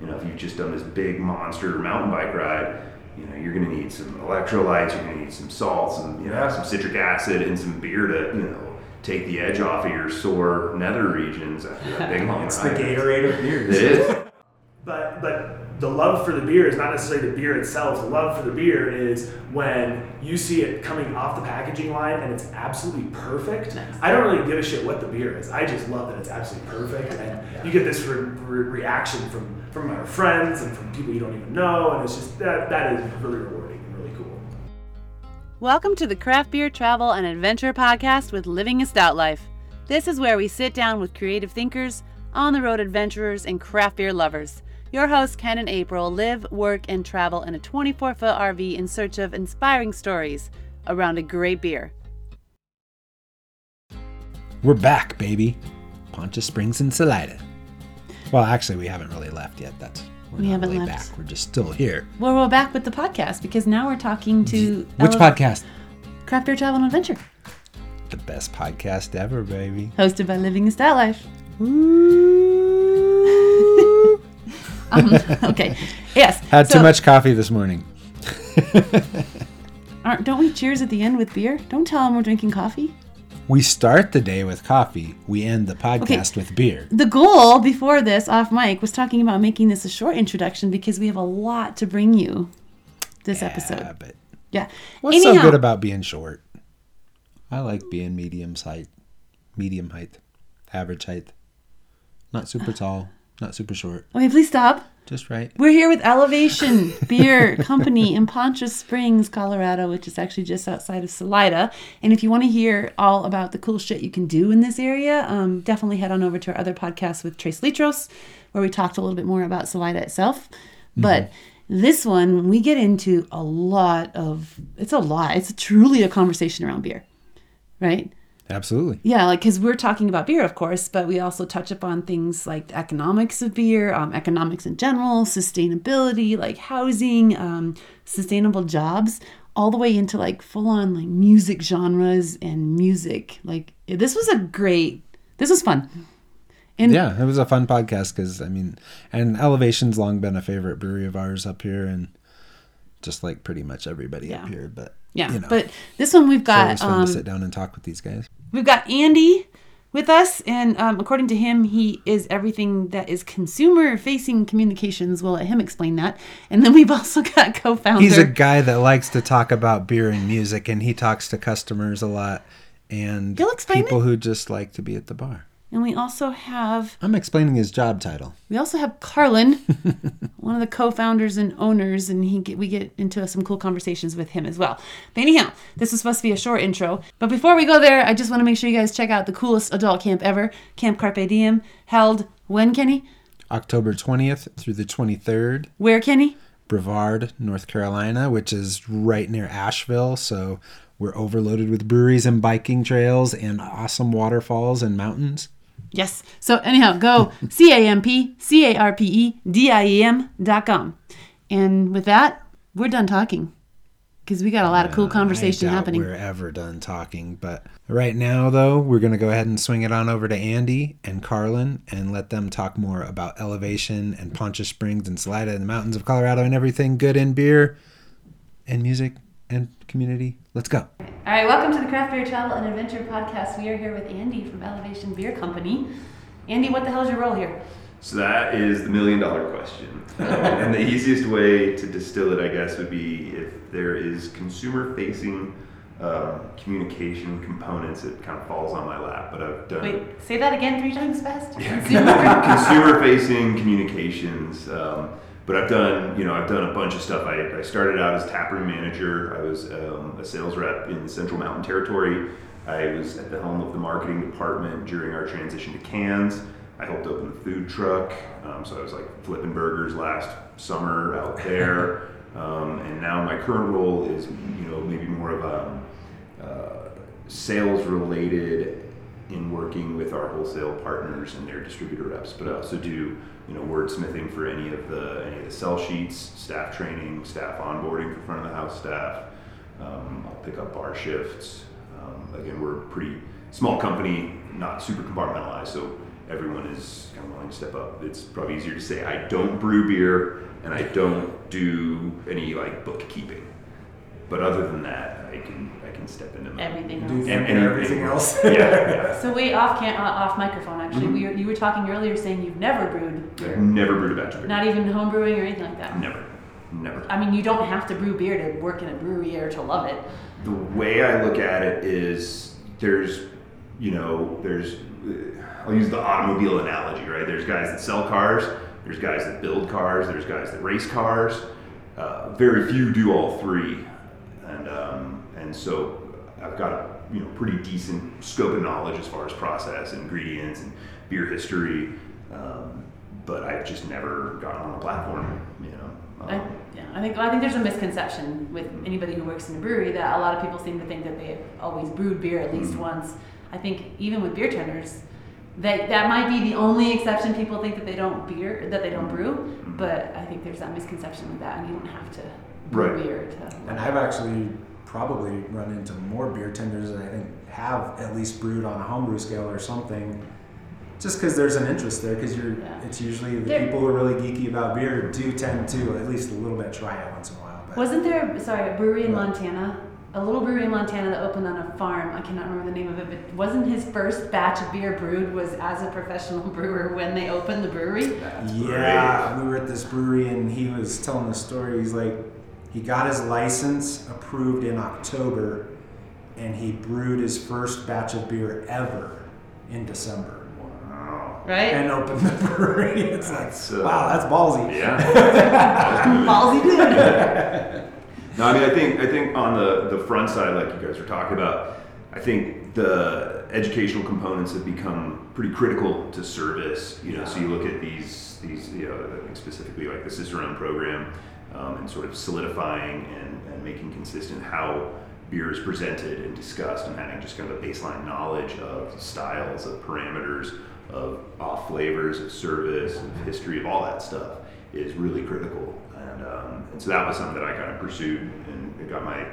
You know, if you've just done this big monster mountain bike ride, you know, you're going to need some electrolytes, you're going to need some salts, and you know, some citric acid, and some beer to you know take the edge off of your sore nether regions after that big long It's ride. the Gatorade of beers. It is. But but the love for the beer is not necessarily the beer itself. The love for the beer is when you see it coming off the packaging line and it's absolutely perfect. Nice. I don't really give a shit what the beer is. I just love that it's absolutely perfect, and you get this re- re- reaction from from our friends and from people you don't even know, and it's just that that is really rewarding and really cool. Welcome to the Craft Beer Travel and Adventure Podcast with Living a Stout Life. This is where we sit down with creative thinkers, on the road adventurers, and craft beer lovers. Your hosts, Ken and April, live, work, and travel in a 24 foot RV in search of inspiring stories around a great beer. We're back, baby. Poncha Springs and Salida. Well, actually, we haven't really left yet. That's we're We not haven't really left. back. We're just still here. Well, we're back with the podcast because now we're talking to Which Ele- podcast? Craft Beer Travel and Adventure, The best podcast ever, baby. hosted by Living a Style Life. Um, okay. Yes. Had so- too much coffee this morning. Aren't, don't we cheers at the end with beer? Don't tell them we're drinking coffee. We start the day with coffee. We end the podcast with beer. The goal before this, off mic, was talking about making this a short introduction because we have a lot to bring you this Yeah, episode. but Yeah. what's so good about being short? I like being medium height, medium height, average height. Not super uh. tall, not super short, Okay, please stop. Just right. We're here with Elevation Beer Company in Poncha Springs, Colorado, which is actually just outside of Salida. And if you want to hear all about the cool shit you can do in this area, um, definitely head on over to our other podcast with Tres Litros, where we talked a little bit more about Salida itself. But this one, we get into a lot of, it's a lot. It's truly a conversation around beer, right? Absolutely. Yeah, like because we're talking about beer, of course, but we also touch upon things like the economics of beer, um, economics in general, sustainability, like housing, um, sustainable jobs, all the way into like full on like music genres and music. Like this was a great, this was fun. And Yeah, it was a fun podcast because I mean, and Elevation's long been a favorite brewery of ours up here, and just like pretty much everybody Yeah. up here. But yeah, you know, but this one we've it's always got fun um, to sit down and talk with these guys. We've got Andy with us, and um, according to him, he is everything that is consumer facing communications. We'll let him explain that. And then we've also got co founder. He's a guy that likes to talk about beer and music, and he talks to customers a lot, and people who just like to be at the bar. And we also have I'm explaining his job title. we also have Carlin, one of the co-founders and owners, and he get, we get into some cool conversations with him as well. But anyhow, this was supposed to be a short intro. But before we go there, I just want to make sure you guys check out the coolest adult camp ever, Camp Carpe Diem, held when Kenny, October 20th through the 23rd, where Kenny. Brevard, North Carolina, which is right near Asheville. So we're overloaded with breweries and biking trails and awesome waterfalls and mountains. Yes. So anyhow, go C A M P C A R P E D I E M dot com. And with that, we're done talking. Because we got a lot of cool conversation I doubt happening. We're ever done talking, but right now though, we're gonna go ahead and swing it on over to Andy and Carlin and let them talk more about elevation and Poncha Springs and Salida and the mountains of Colorado and everything good in beer and music and community. Let's go. All right, welcome to the Craft Beer Travel and Adventure Podcast. We are here with Andy from Elevation Beer Company. Andy, what the hell is your role here? So that is the million dollar question. Um, and the easiest way to distill it, I guess, would be if there is consumer facing um, communication components, it kind of falls on my lap. But I've done Wait, say that again three times fast. consumer facing communications. Um, but I've done, you know, I've done a bunch of stuff. I, I started out as taproom manager. I was um, a sales rep in the Central Mountain Territory. I was at the helm of the marketing department during our transition to cans. I helped open the food truck, um, so I was like flipping burgers last summer out there. Um, and now my current role is, you know, maybe more of a uh, sales related in working with our wholesale partners and their distributor reps, but I also do you know wordsmithing for any of the any of the sell sheets, staff training, staff onboarding for front of the house staff. Um, I'll pick up bar shifts. Um, again, we're a pretty small company, not super compartmentalized, so everyone is kind of willing to step up. It's probably easier to say I don't brew beer and I don't do any like bookkeeping. But other than that, I can I can step into my Everything Do else. And- and- everything else? Yeah, yeah. So wait, off can uh, off microphone. Actually, Mhm. we were, you were talking earlier saying you've never brewed beer, I've never brewed a batch of beer. not even home brewing or anything like that. Never, never. I mean, you don't have to brew beer to work in a brewery or to love it. the way I look at it is there's, you know, there's, I'll use the automobile analogy, right? There's guys that sell cars, there's guys that build cars, there's guys that race cars. Uh, very few do all three, and and so I've got a you know pretty decent scope of knowledge as far as process, ingredients, and beer history. Um, but I've just never gotten on a platform, you know. I, Um, yeah, I think I think there's a misconception with anybody who works in a brewery that a lot of people seem to think that they've always brewed beer at least Mhm. once. I think even with beer tenders, that that might be the only exception. People think that they don't beer that they don't brew, Mhm. but I think there's that misconception with that, and you don't have to brew beer to. And I've actually probably run into more beer tenders that I think have at least brewed on a homebrew scale or something. Just because there's an interest there, because you're, Yeah. it's usually the There- people who are really geeky about beer do tend to at least a little bit try it once in a while. But Wasn't there sorry a brewery in? Montana, a little brewery in Montana that opened on a farm? I cannot remember the name of it, but wasn't his first batch of beer brewed was as a professional brewer when they opened the brewery? that's yeah, great. we were at this brewery and he was telling the story. He's like, he got his license approved in October, and he brewed his first batch of beer ever in December. Wow. Right? and open the brewery. It's like, uh, wow, that's ballsy. Yeah. Ballsy dude. no, I mean, I think I think on the the front side, like you guys were talking about, I think the educational components have become pretty critical to service. You know, so you look at these these you know, specifically like the Cicerone program, um, and sort of solidifying and, and making consistent how beer is presented and discussed, and having just kind of a baseline knowledge of styles, of parameters, of off flavors, of service, of history, of all that stuff is really critical. And, um, and so that was something that I kind of pursued and got my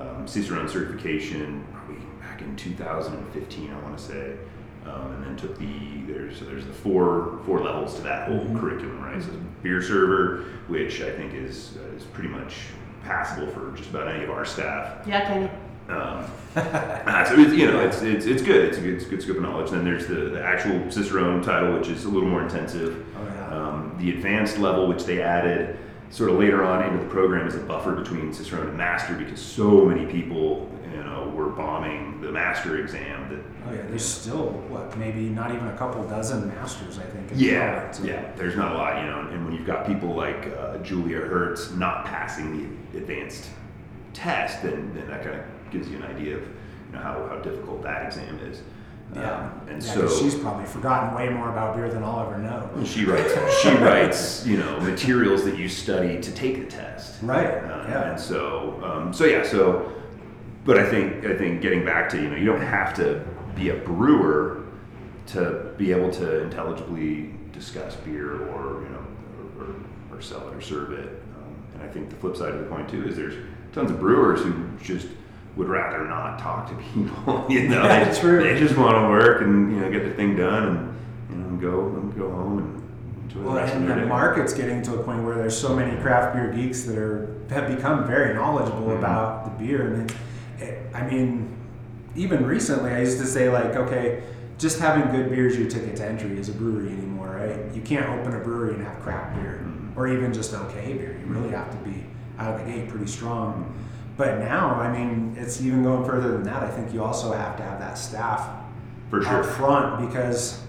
um, Cicerone certification probably back in 2015, I want to say. Um, and then took the there's so there's the four four levels to that whole curriculum, right? So beer server, which I think is uh, is pretty much passable for just about any of our staff. yeah, Kenny. Um, uh, so it's, you know, it's, it's, it's good. It's a good, it's a good scope of knowledge. Then there's the, the actual Cicerone title, which is a little more intensive. Oh, yeah. Um, the advanced level, which they added sort of later on into the program, is a buffer between Cicerone and Master because so many people, you know, were bombing the Master exam that. Oh yeah, there's still what maybe not even a couple dozen masters I think. Yeah, yeah. There's not a lot, you know, and when you've got people like uh, Julia Herz not passing the advanced test, then, then that kind of gives you an idea of you know, how, how difficult that exam is. Yeah, Um, and yeah, so she's probably forgotten way more about beer than I'll ever know. she writes she writes you know materials that you study to take the test. Right. Uh, yeah. And so um, so yeah so, but I think I think getting back to you know you don't have to be a brewer to be able to intelligibly discuss beer or you know or, or, or sell it or serve it. Um, and I think the flip side of the coin too is there's tons of brewers who just would rather not talk to people. You know, Yeah, they, true. they just want to work and you know get the thing done and you know go and go home and enjoy the Well, and the day. market's getting to a point where there's so many craft beer geeks that are have become very knowledgeable Mhm. about the beer, and it, I mean, even recently, I used to say like, okay, just having good beer is your ticket to entry as a brewery anymore, right? You can't open a brewery and have crap beer, Mhm. or even just okay beer. You really have to be out of the gate pretty strong. But now, I mean, it's even going further than that. I think you also have to have that staff for sure. up front because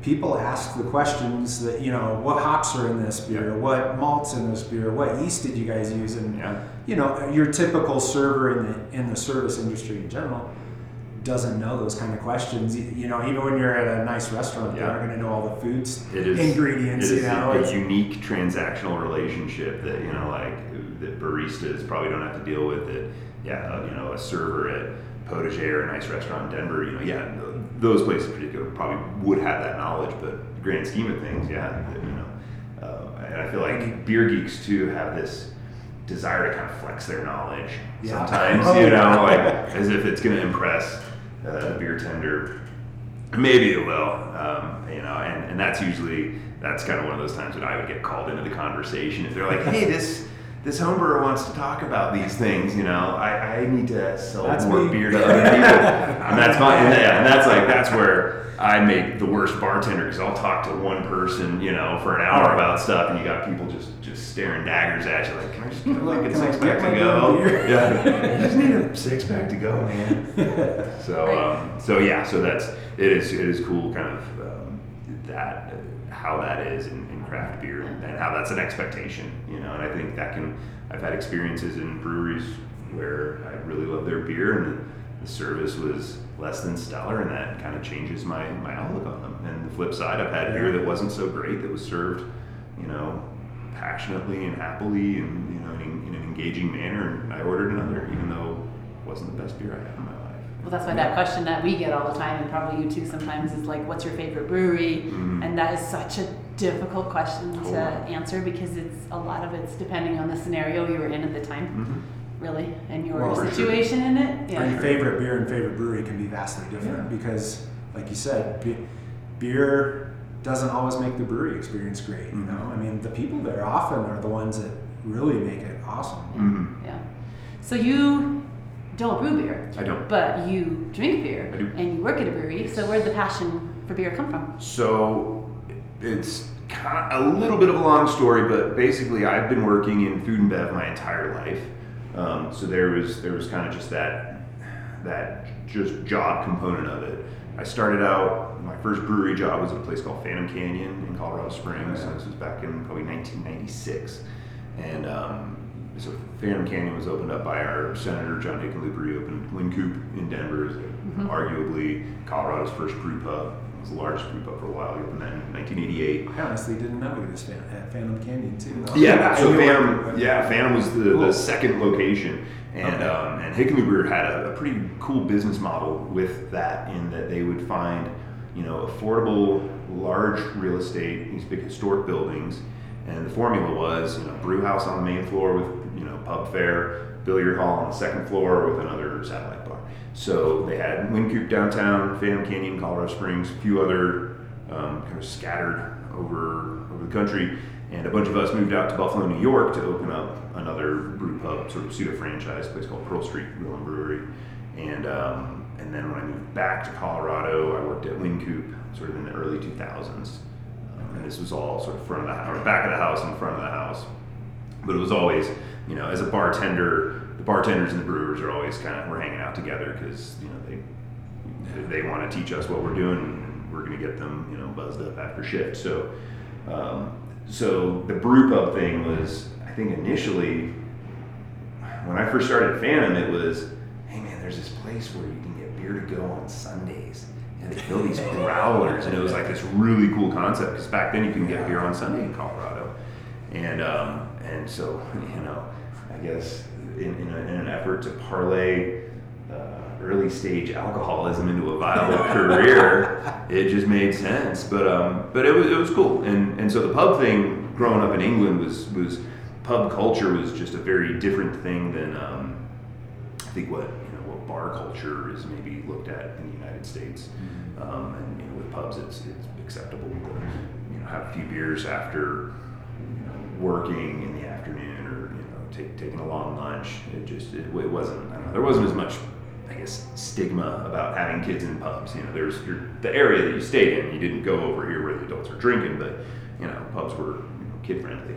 people ask the questions that you know what hops are in this beer Yeah. what malts in this beer what yeast did you guys use and Yeah. You know your typical server in the in the service industry in general doesn't know those kind of questions You- you know even when you're at a nice restaurant Yeah. they aren't going to know all the foods It is ingredients It is you know a, It's- unique transactional relationship that you know, like that baristas probably don't have to deal with. That yeah, uh, you know, a server at Potager, a nice restaurant in Denver. You know, yeah, those places in particular probably would have that knowledge, but grand scheme of things, yeah, that, you know. Uh, and I feel like beer geeks too have this desire to kind of flex their knowledge Yeah. sometimes. Oh, you know, like as if it's going to impress uh, the beer tender. Maybe it will. Um, you know, and, and that's usually that's kind of one of those times when I would get called into the conversation if they're like, hey, this this home brewer wants to talk about these things. You know, I, I need to sell That's more me. beer to other people, and that's fine. And, yeah, and that's like that's where I make the worst bartender because I'll talk to one person, you know, for an hour about stuff, and you got people just just staring daggers at you like, can I just get like a six pack to go? Yeah, you just need a six pack to go, man. So um, so yeah, so that's it is it is cool, kind of um, that uh, how that is in, in craft beer and how that's an expectation, you know. And I think that can I've had experiences in breweries where I really love their beer and the, the service was less than stellar, and that kind of changes my my outlook on them. And the flip side, I've had beer that wasn't so great that was served, you know, passionately and happily and you know in, in an engaging manner, and I ordered another, even though it wasn't the best beer I had in my life. Well, that's why that question that we get all the time, and probably you too sometimes, is like, "What's your favorite brewery?" Mhm. And that is such a difficult question to Totally. answer because it's a lot of it's depending on the scenario you were in at the time, Mhm. really, and your Well, for sure. situation in it. And Yeah. favorite beer and favorite brewery can be vastly different because, like you said, be- beer doesn't always make the brewery experience great. You know, I mean, the people there often are the ones that really make it awesome. Mhm. Yeah. So you don't brew beer, I don't. but you drink beer, I do. and you work at a brewery. So where'd the passion for beer come from? So it's kind of a little bit of a long story, but basically I've been working in food and bev my entire life. Um, so there was there was kind of just that that just job component of it. I started out my first brewery job was at a place called Phantom Canyon in Colorado Springs. Yeah. This was back in probably 1996, and um, so Phantom Canyon was opened up by our senator John Hickenlooper. He opened Wynkoop in Denver, is arguably Colorado's first brew pub. It was the largest brew pub for a while. He opened that in 1988. I honestly didn't know he was fan- at Phantom Canyon too. though. Yeah, so Phantom, yeah, Phantom was the, Cool. the second location, and Okay. um, and Hickenlooper had a, a pretty cool business model with that in that they would find, you know, affordable, large real estate, these big historic buildings, and the formula was, you know, brew house on the main floor with, you know, pub fare, billiard hall on the second floor with another satellite bar. So they had Wynkoop downtown, Phantom Canyon, Colorado Springs, a few other um, kind of scattered over over the country, and a bunch of us moved out to Buffalo, New York, to open up another brew pub, sort of pseudo franchise place called Pearl Street Grill and Brewery, and um, and then when I moved back to Colorado, I worked at Wynkoop, sort of in the early 2000s, um, and this was all sort of front of the house, or back of the house and front of the house, but it was always, you know, as a bartender, the bartenders and the brewers are always kind of we're hanging out together because you know they they want to teach us what we're doing and we're going to get them you know buzzed up after shift. So um, so the brew pub thing was i think initially when i first started phantom it was hey man there's this place where you can get beer to go on sundays. And they build these growlers and it was like this really cool concept because back then you couldn't get beer on sunday in colorado. And um, and so you know i guess in, in, a, in an effort to parlay uh, early stage alcoholism into a viable career, it just made sense. But um, but it was it was cool, and and so the pub thing, growing up in England, was was pub culture was just a very different thing than um, I think what you know what bar culture is maybe looked at in the United States. Um, and you know, with pubs, it's it's acceptable to you know have a few beers after working in the afternoon or you know take, taking a long lunch. It just it, it wasn't I don't know, there wasn't as much I guess stigma about having kids in pubs. You know, there's your, the area that you stayed in. You didn't go over here where the adults are drinking, but you know pubs were you know, kid friendly,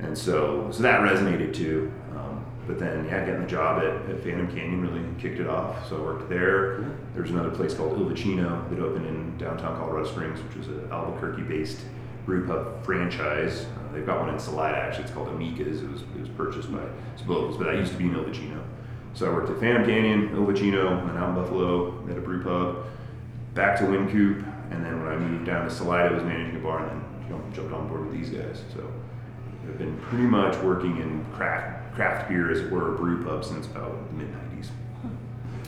and so so that resonated too. Um, but then yeah, getting the job at, at Phantom Canyon really kicked it off. So I worked there. There was another place called Il Vicino that opened in downtown Colorado Springs, which was an Albuquerque-based brew pub franchise. Uh, they've got one in Salida actually. It's called Amica's. It was, it was purchased by some but that used to be in Il Vicino. So I worked at Phantom Canyon, Il Vicino, and then out in Buffalo at a brew pub. Back to Wynkoop, and then when I moved down to Salida, I was managing a bar, and then jumped, jumped on board with these guys. So I've been pretty much working in craft craft beer, as it were, brew pub since about the mid '90s.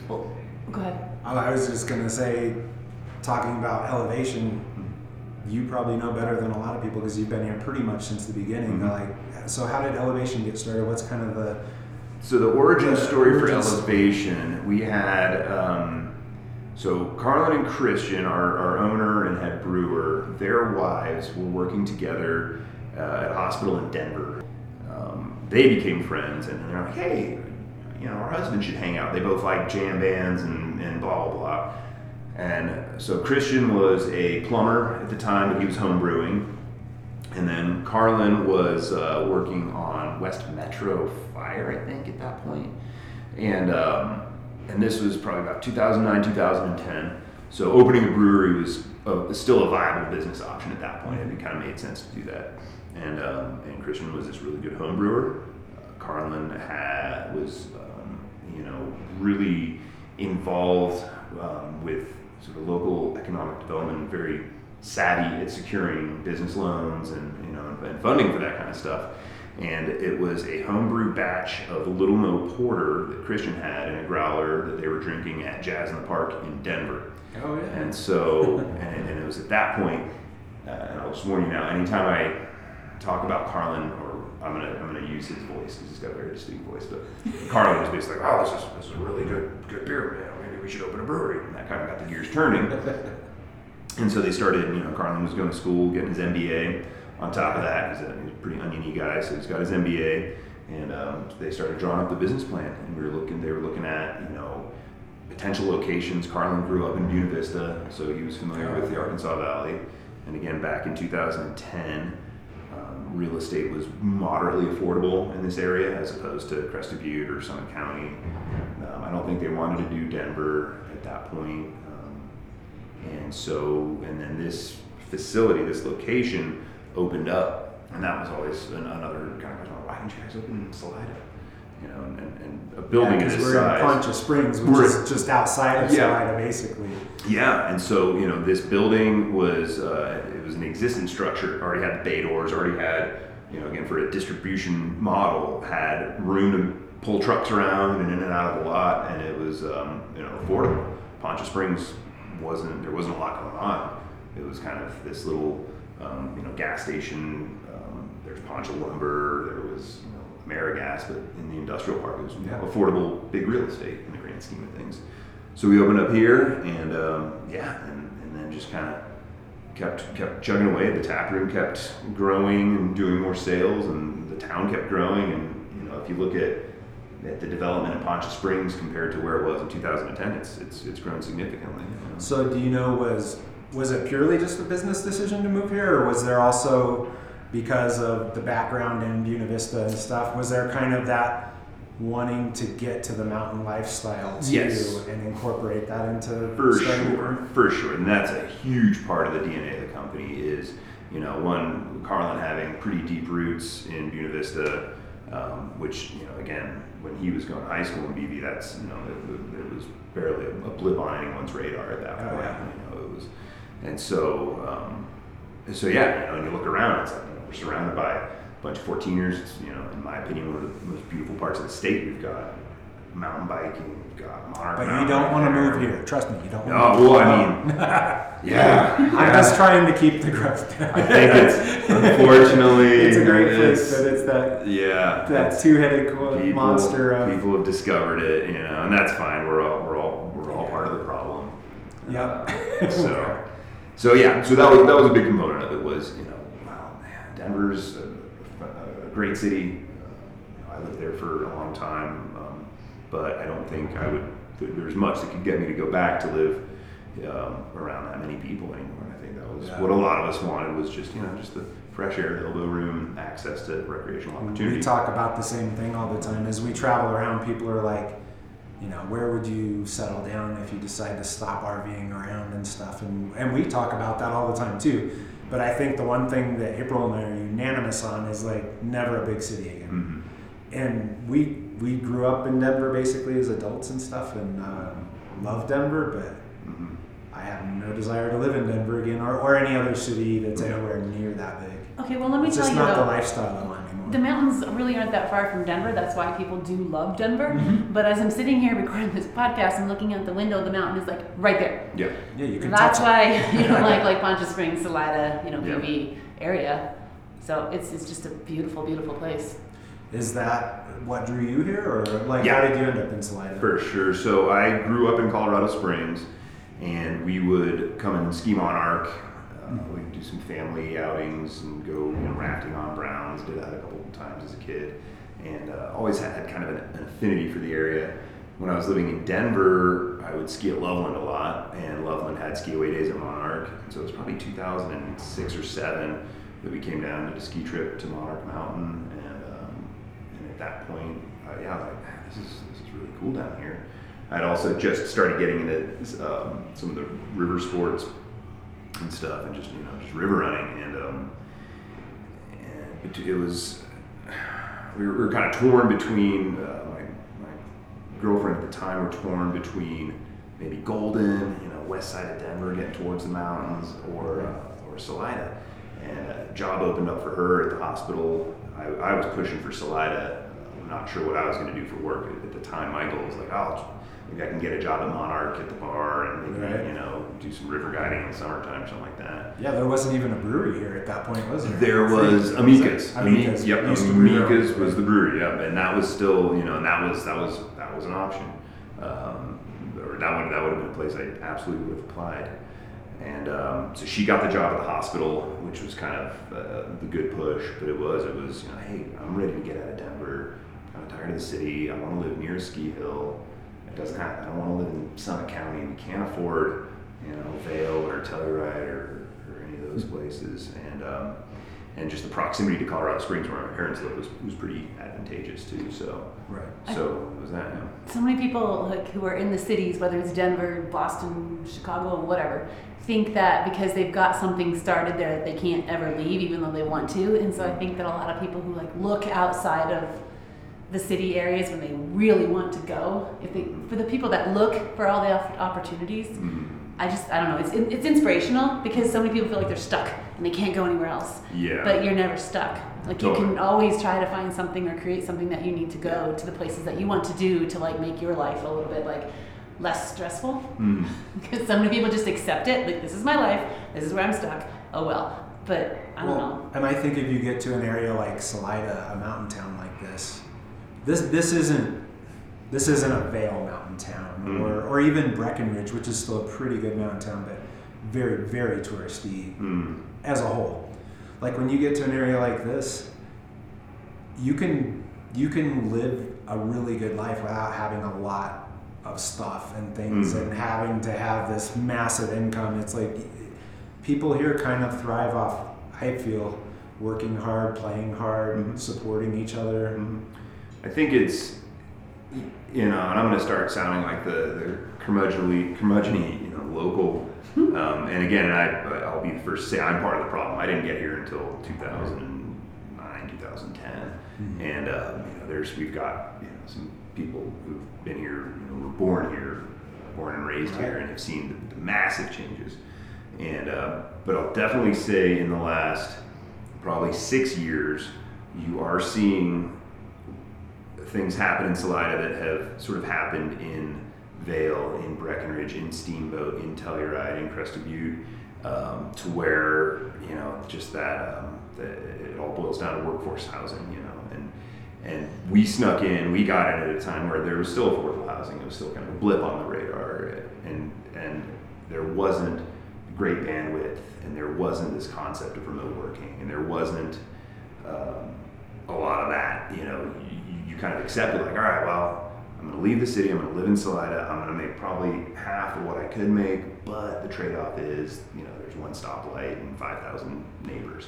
Well, go ahead. I was just gonna say, talking about elevation, you probably know better than a lot of people because you've been here pretty much since the beginning. Mhm. Like, so how did elevation get started? What's kind of the So the origin story for Elevation, we had um, So Carlin and Christian, our, our owner and head brewer, their wives were working together uh, at a hospital in Denver. Um, they became friends, and they're like, hey, you know, our husband should hang out. They both like jam bands and, and blah, blah, blah. And so Christian was a plumber at the time, but he was home brewing. And then Carlin was uh, working on West Metro Fire, I think, at that point. And um, and this was probably about 2009, 2010. So opening a brewery was a, still a viable business option at that point, and it kind of made sense to do that. And um, and Christian was this really good home brewer. Uh, Carlin had was um, you know really involved um, with sort of local economic development, very savvy at securing business loans and you know and funding for that kind of stuff. And it was a homebrew batch of Little Mo Porter that Christian had in a growler that they were drinking at Jazz in the Park in Denver. Oh yeah. And so, and, and it was at that point, uh, and I'll just warn you now, anytime I talk about Carlin, or I'm gonna I'm gonna use his voice because he's got a very distinct voice, but Carlin was basically like, oh, this is this is a really good good beer, man. Maybe we should open a brewery, and that kind of got the gears turning. and so they started, you know, Carlin was going to school, getting his MBA. On top of that, he's a, he's a pretty oniony guy, so he's got his MBA, and um, they started drawing up the business plan. And we were looking, they were looking at, you know, potential locations. Carlin grew up in Buena Vista, so he was familiar with the Arkansas Valley. And again, back in 2010, um, real estate was moderately affordable in this area as opposed to Crested Butte or Summit County. I don't think they wanted to do Denver at that point. Um, and so, and then this facility, this location opened up, and that was always an, another kind of question: why didn't you guys open Salida? You know, and, and, and a building because this we're size. in Poncha Springs, which We're- is just outside of Yeah. Salida, basically. Yeah, and so you know this building was uh, it was an existing structure. Already had the bay doors. Already had you know again for a distribution model had room to pull trucks around and in and out of the lot, and it was um, you know affordable. Poncha Springs wasn't there wasn't a lot going on. It was kind of this little um, you know gas station. Um, there's Poncha Lumber. There was you know Amerigas, but in the industrial park it was Yeah. affordable big real estate in the grand scheme of things. So we opened up here, and um, yeah, and, and then just kind of kept kept chugging away. The tap room kept growing and doing more sales, and the town kept growing. And you know, if you look at at the development in Poncha Springs compared to where it was in 2010, it's it's it's grown significantly. you know. So, do you know was was it purely just a business decision to move here, or was there also because of the background in Buena Vista and stuff? Was there kind of that wanting to get to the mountain lifestyle too, Yes. and incorporate that into For sure, over? for sure, and that's a huge part of the DNA of the company. Is you know, one Carlin having pretty deep roots in Buena Vista, um, which you know, again, when he was going to high school in BB, that's you know, it, it was barely a, a blip on anyone's radar at that Oh, point. yeah. You know, it was, and so, um, so yeah, you know, and you look around, it's like you know, we're surrounded by a bunch of 14ers. It's, you know, in my opinion, one of the most beautiful parts of the state. We've got mountain biking, monarch. But you don't want to there. move here. Trust me, you don't. No, want to well, I mean, yeah. I'm just trying to keep the growth down. I think it's unfortunately it's a great place, it's- but it's that yeah, that two-headed co- people, monster of people have discovered it, you know, and that's fine. We're all we're all we're all part of the problem. Yep. So, so yeah, so that was that was a big component of it. Was you know, wow, man, Denver's a, a great city. Uh, I lived there for a long time, but I don't think I would. There's much that could get me to go back to live um, around that many people anymore. And I think that was Yeah. what a lot of us wanted was just you know just the fresh air, elbow room, access to recreational opportunities. We talk about the same thing all the time. As we travel around, people are like, you know, where would you settle down if you decide to stop RVing around and stuff? And, and we talk about that all the time too. But I think the one thing that April and I are unanimous on is like never a big city again. Mhm. And we we grew up in Denver basically as adults and stuff, and um, love Denver, but Mhm. I have no desire to live in Denver again or, or any other city that's anywhere near that big. Okay, well, let me It's tell just you not the lifestyle I want anymore. The mountains really aren't that far from Denver. That's why people do love Denver. Mm-hmm. But as I'm sitting here recording this podcast and looking out the window, the mountain is like right there. Yeah. yeah, you can That's touch it. why you don't like like Poncha Springs, Salida, you know, Yeah. Area. So it's it's just a beautiful, beautiful place. Is that what drew you here, or like Yeah. how did you end up in Salida? For sure. So I grew up in Colorado Springs, and we would come and ski Monarch. Uh, we'd do some family outings and go you know, rafting on Browns. Did that a couple of times as a kid, and uh, always had, kind of an, an affinity for the area. When I was living in Denver, I would ski at Loveland a lot, and Loveland had ski away days at Monarch. And So it was probably 2006 or seven that we came down did a ski trip to Monarch Mountain, and um, and at that point, uh, yeah, I was like, "Man, this is this is really cool down here. I'd also just started getting into um, some of the river sports and stuff, and just you know just river running, and um, and it, it was we were, we were kind of torn between uh, my my girlfriend at the time were torn between maybe Golden, you know, west side of Denver, getting towards the mountains, or uh, or Salida. And a job opened up for her at the hospital. I, I was pushing for Salida. Not sure what I was going to do for work at, the time. My goal was like, oh, maybe I can get a job at Monarch at the bar and maybe, Right. you know do some river guiding in the summertime, or something like that. Yeah, there wasn't even a brewery here at that point, was there? There was Amica's. Amica's. Ami- Yep, Used to brew their own. Amica's was the brewery. Yep, and that was still, you know, and that was that was that was an option. Um, or that would that would have been a place I absolutely would have applied. And um, so she got the job at the hospital, which was kind of uh, the good push. But it was it was you know, hey, I'm ready to get out of Denver. I'm tired of the city. I want to live near a ski hill. It doesn't have. I don't want to live in Summit County. We can't afford, you know, Vail or Telluride or, or any of those places. And um, and just the proximity to Colorado Springs, where my parents live, was, was pretty advantageous too. So Right. so it was that. Yeah. so many people like who are in the cities, whether it's Denver, Boston, Chicago, whatever, think that because they've got something started there that they can't ever leave, even though they want to. And so I think that a lot of people who like look outside of the city areas when they really want to go, if they for the people that look for all the opp- opportunities, Mhm. I just I don't know. It's it's inspirational because so many people feel like they're stuck and they can't go anywhere else. Yeah. But you're never stuck. Like you can always try to find something or create something that you need to go to the places that you want to do to like make your life a little bit like less stressful. Mhm. Because so many people just accept it. Like this is my life. This is where I'm stuck. Oh well. But I don't know. And I think if you get to an area like Salida, a mountain town like this, this this isn't this isn't a Vail mountain town, Mhm. or or even Breckenridge, which is still a pretty good mountain town, but very very touristy Mm. as a whole. Like when you get to an area like this, you can you can live a really good life without having a lot of stuff and things Mhm. and having to have this massive income. It's like people here kind of thrive off. I feel working hard, playing hard, Mhm. supporting each other. Mhm. I think it's, you know, and I'm going to start sounding like the, the curmudgeonly, curmudgeony, you know, local. Um, and again, I, I'll be the first to say I'm part of the problem. I didn't get here until 2009, 2010. Mhm. And, um, you know, there's, we've got, you know, some people who've been here, you know, were born here, born and raised here, and have seen the, the massive changes. And, uh, but I'll definitely say in the last probably six years, you are seeing things happen in Salida that have sort of happened in Vail, in Breckenridge, in Steamboat, in Telluride, in Crested Butte, um, to where you know just that, um, it all boils down to workforce housing, you know, and and we snuck in, we got in at a time where there was still affordable housing, it was still kind of a blip on the radar, and and there wasn't great bandwidth, and there wasn't this concept of remote working, and there wasn't um, a lot of that. You know, kind of accept it like, all right, well, I'm going to leave the city. I'm going to live in Salida. I'm going to make probably half of what I could make, but the trade-off is, you know, there's one stoplight and 5,000 neighbors.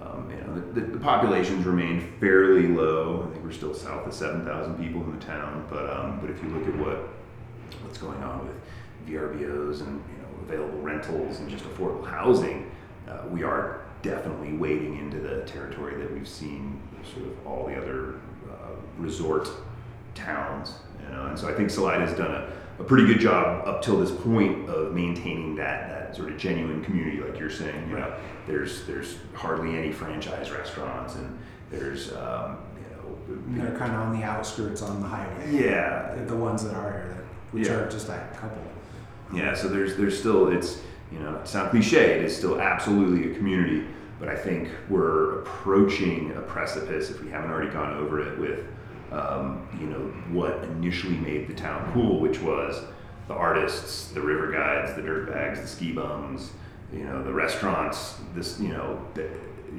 Um, you know, the, the, population's remained fairly low. I think we're still south of 7,000 people in the town, but um, but if you look at what what's going on with VRBOs and you know available rentals and just affordable housing, uh, we are definitely wading into the territory that we've seen sort of all the other resort towns. You know, and so I think Salida has done a, a pretty good job up till this point of maintaining that that sort of genuine community, like you're saying. You know, there's there's hardly any franchise restaurants, and there's um, you know they're kind of on the outskirts on the highway. yeah The ones that are here, which Yeah. are just a couple. Yeah, so there's there's still it's you know to sound cliche, it is still absolutely a community, but I think we're approaching a precipice if we haven't already gone over it with um, you know what initially made the town cool, which was the artists, the river guides, the dirt bags, the ski bums, you know, the restaurants. This, you know,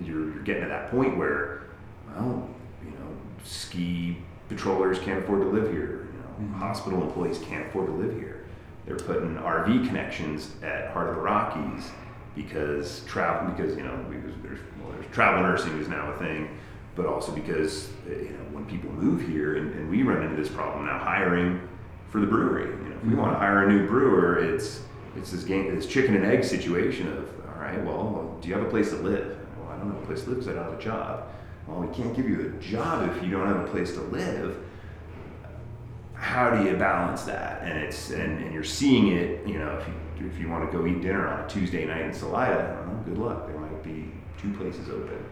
you're, you're getting to that point where, well, you know, ski patrollers can't afford to live here. You know, hospital employees can't afford to live here. They're putting RV connections at Heart of the Rockies because travel because you know because there's well, there's travel nursing is now a thing, but also because uh, you know when people move here and, and we run into this problem now hiring for the brewery. You know, if we want to hire a new brewer, it's it's this game this chicken and egg situation of all right, well, do you have a place to live? Well, I don't have a place to live because I don't have a job. Well, we can't give you a job if you don't have a place to live how do you balance that? And it's and, and you're seeing it. You know, if you if you want to go eat dinner on a Tuesday night in Salida, I good luck. There might be two places open.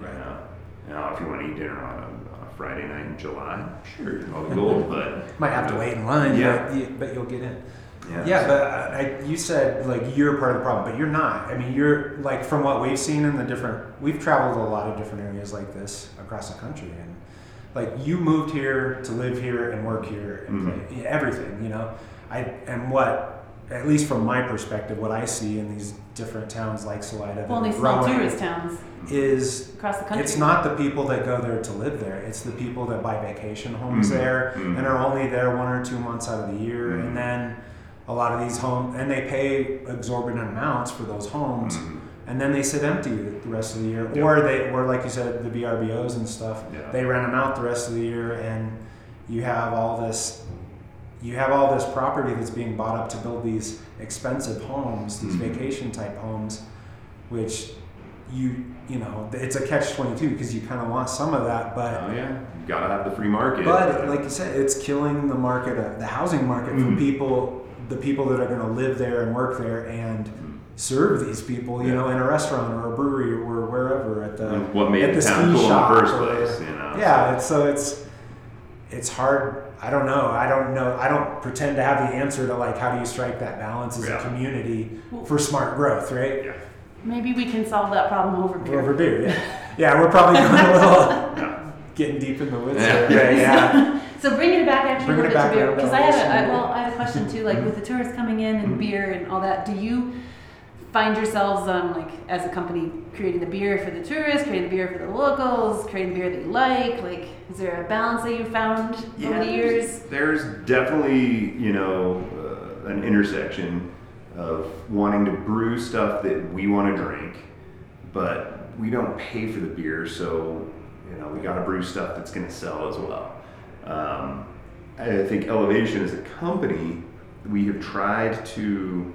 Right. Know? Now, if you want to eat dinner on a, on a Friday night in July, sure, you can go. But Might have to wait in line, Yeah. but, you, but you'll get in. Yeah. Yeah, but I, I- you said like you're part of the problem, but you're not. I mean, you're like from what we've seen in the different. We've traveled a lot of different areas like this across the country, and like you moved here to live here and work here and Mhm. play, everything. You know, I and what at least from my perspective, what I see in these different towns like Salida, that Well, are these small tourist towns is across the country. it's not the people that go there to live there. It's the people that buy vacation homes Mhm. there Mhm. and are only there one or two months out of the year. Mhm. And then a lot of these homes, and they pay exorbitant amounts for those homes. Mhm. And then they sit empty the rest of the year, Yeah. or they, or like you said, the VRBOs and stuff. Yeah. They rent them out the rest of the year, and you have all this, you have all this property that's being bought up to build these expensive homes, these Mhm. vacation type homes, which you you know it's a catch twenty two because you kind of want some of that, but oh yeah, you gotta have the free market. but like you said, it's killing the market, uh, the housing market for Mhm. people, the people that are going to live there and work there and serve these people, you Yeah. know, in a restaurant or a brewery or wherever at the And what made at the town ski cool in shop the first or- place? You know. yeah. It's, so it's it's hard. I don't know. I don't know. I don't pretend to have the answer to like how do you strike that balance as Yeah. a community for smart growth, right? Yeah. Maybe we can solve that problem over beer. Over beer, yeah. Yeah, we're probably going a little Yeah. getting deep in the woods Yeah. there. Right? Yeah. So bringing it back actually Bringing a it little back bit to a beer, because I had a, I, well, I had a question too, like with the tourists coming in and beer and all that, do you find yourselves um, like as a company creating the beer for the tourists, creating the beer for the locals, creating the beer that you like? Like, is there a balance that you found over the years? There's definitely, you know, uh, an intersection of wanting to brew stuff that we want to drink, but we don't pay for the beer, so you know we got to brew stuff that's going to sell as well. Um, I think Elevation as a company, we have tried to.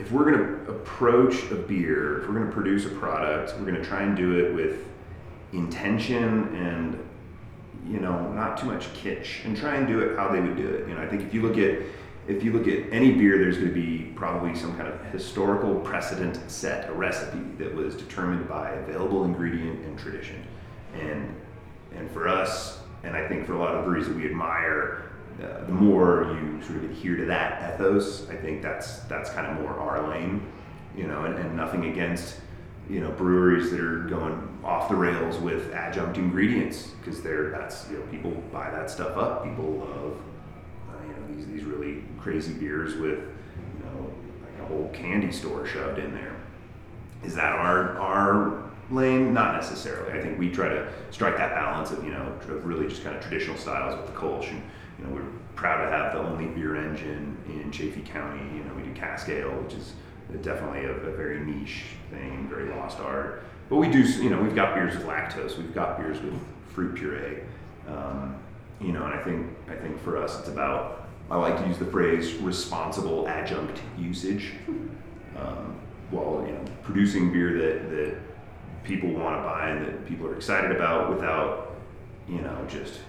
If we're going to approach a beer, if we're going to produce a product, we're going to try and do it with intention and you know, not too much kitsch, and try and do it how they would do it. You know, I think if you look at if you look at any beer, there's going to be probably some kind of historical precedent set, a recipe that was determined by available ingredient and tradition. And and for us, and I think for a lot of breweries that we admire, uh, the more you sort of adhere to that ethos, I think that's that's kind of more our lane. You know, and, and nothing against you know breweries that are going off the rails with adjunct ingredients because they're that's you know people buy that stuff up. People love uh, you know these these really crazy beers with you know like a whole candy store shoved in there. Is that our our lane? Not necessarily. I think we try to strike that balance of you know of really just kind of traditional styles with the Kolsch and you know we're proud to have the only beer engine in Chaffee County. You know we do cask ale, which is definitely a, a very niche thing very lost art. But we do, you know, we've got beers with lactose, we've got beers with fruit puree, um, you know, and I think I think for us it's about I like to use the phrase responsible adjunct usage, um, while you know producing beer that that people want to buy and that people are excited about without you know just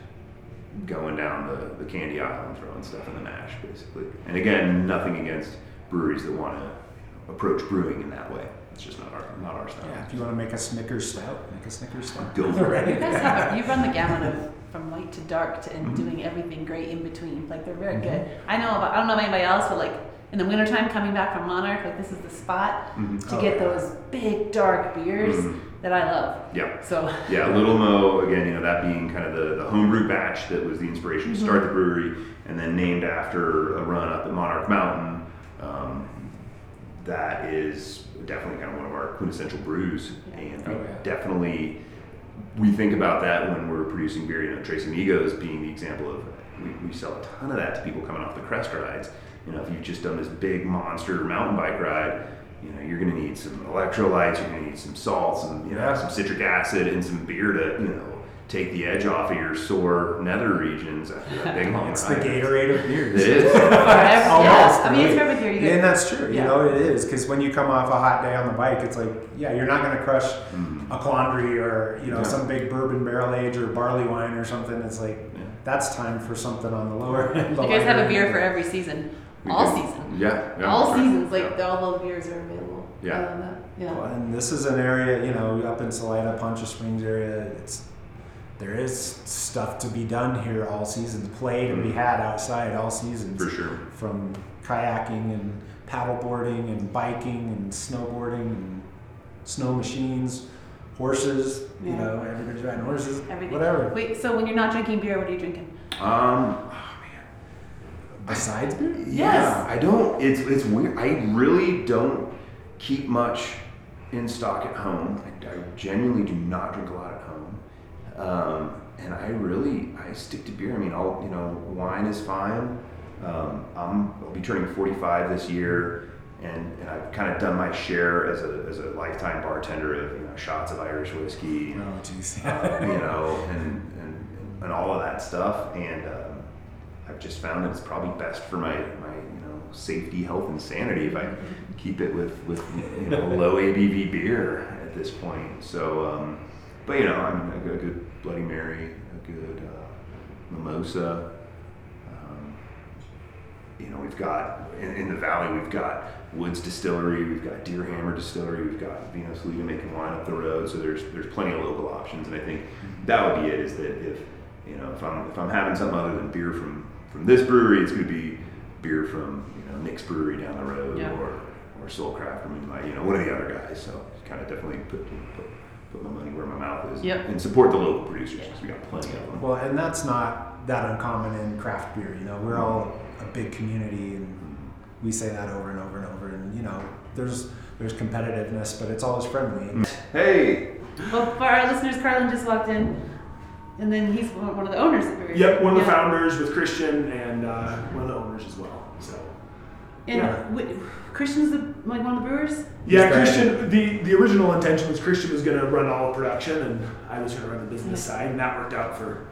going down the, the candy aisle and throwing stuff in the mash basically. And again, nothing against breweries that want to approach brewing in that way. It's just not our not our style. Yeah, if you want to make a Snickers stout, make a Snickers stout. Go for it. You guys have you run the gamut of from light to dark to Mm-hmm. and doing everything great in between. Like they're very good. I know about I don't know about anybody else, but like in the wintertime coming back from Monarch, like this is the spot Mhm. to Oh, get yeah. those big dark beers. Mhm. that I love. Yeah. So Yeah, Little Mo, again, you know, that being kind of the, the homebrew batch that was the inspiration to start the brewery, and then named after a run up at Monarch Mountain. Um, that is definitely kind of one of our quintessential brews, and Oh, yeah. definitely we think about that when we're producing beer. You know, Trace Amigos being the example of we, we sell a ton of that to people coming off the crest rides. You know, if you've just done this big monster mountain bike ride, you know, you're going to need some electrolytes, you're going to need some salts, and you know, some citric acid, and some beer to you know take the edge off of your sore nether regions after a big long It's the ride. Gatorade of beers. It is. Forever- yeah, I mean it's right? for every year you And that's true. You Yeah. know, it is because when you come off a hot day on the bike, it's like, yeah, you're not going to crush Mhm. a Quandary or you know Yeah. some big bourbon barrel age or barley wine or something. It's like Yeah. that's time for something on the lower end. You guys have a beer for every season, We all do. season, Yeah. yeah all that's right. seasons. Like Yeah. all the beers are available. Yeah. I love that. Yeah. Well, and this is an area, you know, up in Salida, Poncha Springs area. It's there is stuff to be done here all seasons. Play to be Mhm. had outside all seasons. For sure. From kayaking and paddleboarding and biking and snowboarding and snow machines, horses. You know, everybody's riding horses. Everything. Whatever. Wait, so when you're not drinking beer, what are you drinking? Um. Oh man. Besides beer. Yeah, I don't. It's it's weird. I really don't keep much in stock at home. I, I genuinely do not drink a lot at home, um, and I really I stick to beer. I mean, I'll you know wine is fine. Um, I'm I'll be turning 45 this year, and, and I've kind of done my share as a as a lifetime bartender of you know shots of Irish whiskey. Oh, jeez. uh, you know, and, and, and all of that stuff. And um, I've just found that it's probably best for my, my you know safety, health, and sanity if I keep it with with you know low ABV beer at this point. So, um, but you know, I mean, a good, a good Bloody Mary, a good uh, mimosa. Um, you know, we've got in, in the valley, we've got Woods Distillery, we've got Deerhammer Distillery, we've got Vino Salida making wine up the road. So there's there's plenty of local options, and I think that would be it. Is that if you know if I'm if I'm having something other than beer from from this brewery, it's going to be beer from you know Nick's Brewery down the road Yeah. or or Soulcraft from my you know one of the other guys. So kind of definitely put put put my money where my mouth is Yep. and support the local producers because we got plenty of them. Well, and that's not that uncommon in craft beer. You know, we're all a big community, and we say that over and over and over. And you know, there's there's competitiveness, but it's always friendly. Hey, Well, for our listeners, Carlin just walked in, and then he's one one of the owners of the brewery. Yep, one of the Yeah. founders with Christian and uh, one of the owners as well. So. And Yeah. wi- Christian's the, like one of the brewers. Yeah, He's Christian. The the original intention was Christian was going to run all of production, and I was going to run the business Yeah. side, and that worked out for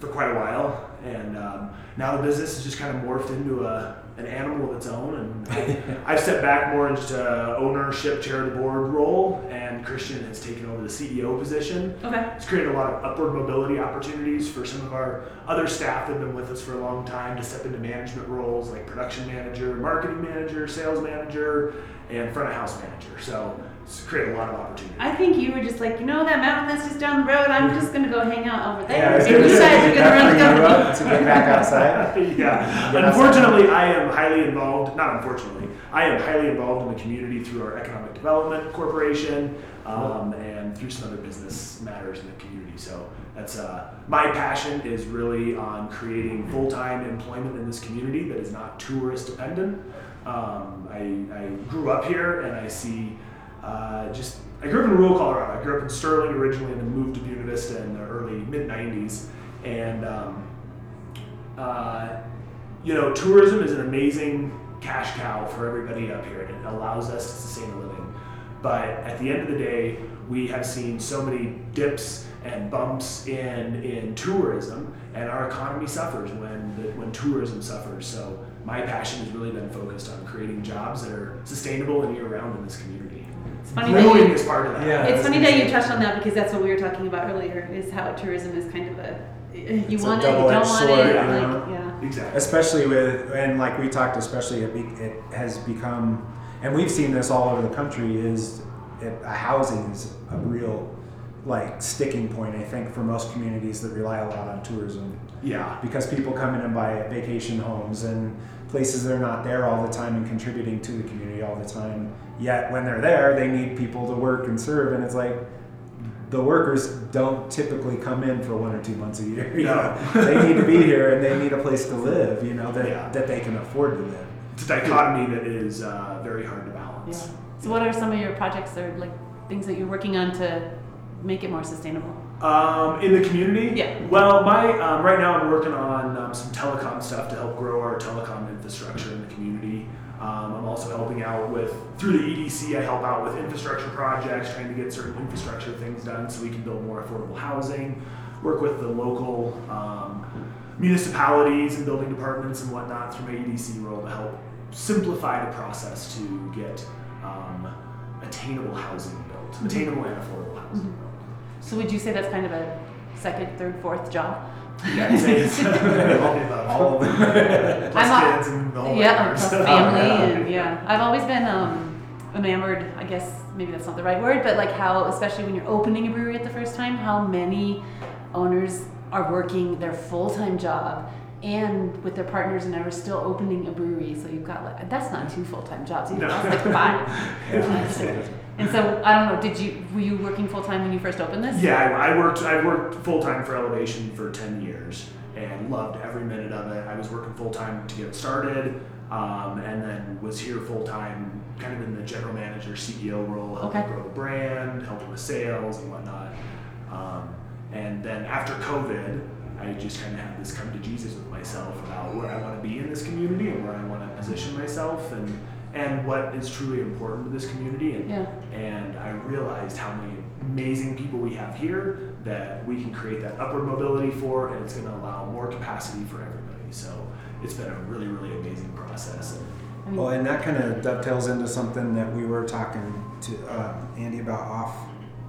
for quite a while. And um, now the business has just kind of morphed into a an animal of its own, and I, I've stepped back more into ownership, chair of the board role, and Christian has taken over the CEO position. Okay. It's created a lot of upward mobility opportunities for some of our other staff that have been with us for a long time to step into management roles like production manager, marketing manager, sales manager, and front of house manager. So it's created a lot of opportunities. I think you were just like, you know that mountain that's just down the road. I'm just gonna go hang out over there. Yeah, I was and gonna you say, guys are gonna that run the free you company. to get back outside. yeah. Get outside. Unfortunately, I am highly involved. Not unfortunately, I am highly involved in the community through our economic development corporation um, and through some other business matters in the community. So that's uh, my passion is really on creating full-time employment in this community that is not tourist dependent. Um, I, I grew up here and I see uh, just I grew up in rural Colorado. I grew up in Sterling originally and then moved to Buena Vista in the early mid '90s. And um, uh, you know, tourism is an amazing cash cow for everybody up here, and it allows us to sustain a living. But at the end of the day, we have seen so many dips and bumps in in tourism, and our economy suffers when the, when tourism suffers. So my passion has really been focused on creating jobs that are sustainable and year round in this community. It's funny that Brewing you, is part of that. Yeah. it's funny that you touched on that because that's what we were talking about earlier. Is how tourism is kind of a you It's a want it, you don't want sword, it. you Like, yeah. Exactly. especially with and like we talked especially it, be, it has become and we've seen this all over the country is it, housing is a real like sticking point i think for most communities that rely a lot on tourism Yeah. because people come in and buy vacation homes and places they're not there all the time and contributing to the community all the time yet when they're there they need people to work and serve and it's like the workers don't typically come in for one or two months a year. You No. know? they need to be here and they need a place to live. You know that Yeah. that they can afford to live. It's a dichotomy that is uh, very hard to balance. Yeah. balance. So, what are some of your projects or like things that you're working on to make it more sustainable? Um, in the community? Yeah. Well, my um, right now I'm working on um, some telecom stuff to help grow our telecom infrastructure in the community. Um, I'm also helping out with through the EDC. I help out with infrastructure projects, trying to get certain infrastructure things done so we can build more affordable housing. Work with the local um, municipalities and building departments and whatnot through my EDC role to help simplify the process to get um, attainable housing built, attainable and affordable housing built. So, would you say that's kind of a second, third, fourth job? Yeah, I'd say it's all the above. All of them. Plus I'm a- kids and the whole yeah, nine plus yards. family and yeah. I've always been um, enamored. I guess maybe that's not the right word, but like how, especially when you're opening a brewery at the first time, how many owners are working their full time job and with their partners and are still opening a brewery. So you've got like that's not two full time jobs. You've No. got like five. And so I don't know. Did you were you working full time when you first opened this? Yeah, I, I worked. I worked full time for Elevation for ten years and loved every minute of it. I was working full time to get started, um, and then was here full time, kind of in the general manager CEO role, helping Okay. grow the brand, helping with sales and whatnot. Um, and then after COVID, I just kind of had this come to Jesus with myself about where I want to be in this community and where I want to position myself and and what is truly important to this community and Yeah. and I realized how many amazing people we have here that we can create that upward mobility for, and it's going to allow more capacity for everybody. So it's been a really, really amazing process. I mean, Well, and that kind of dovetails into something that we were talking to uh, Andy about off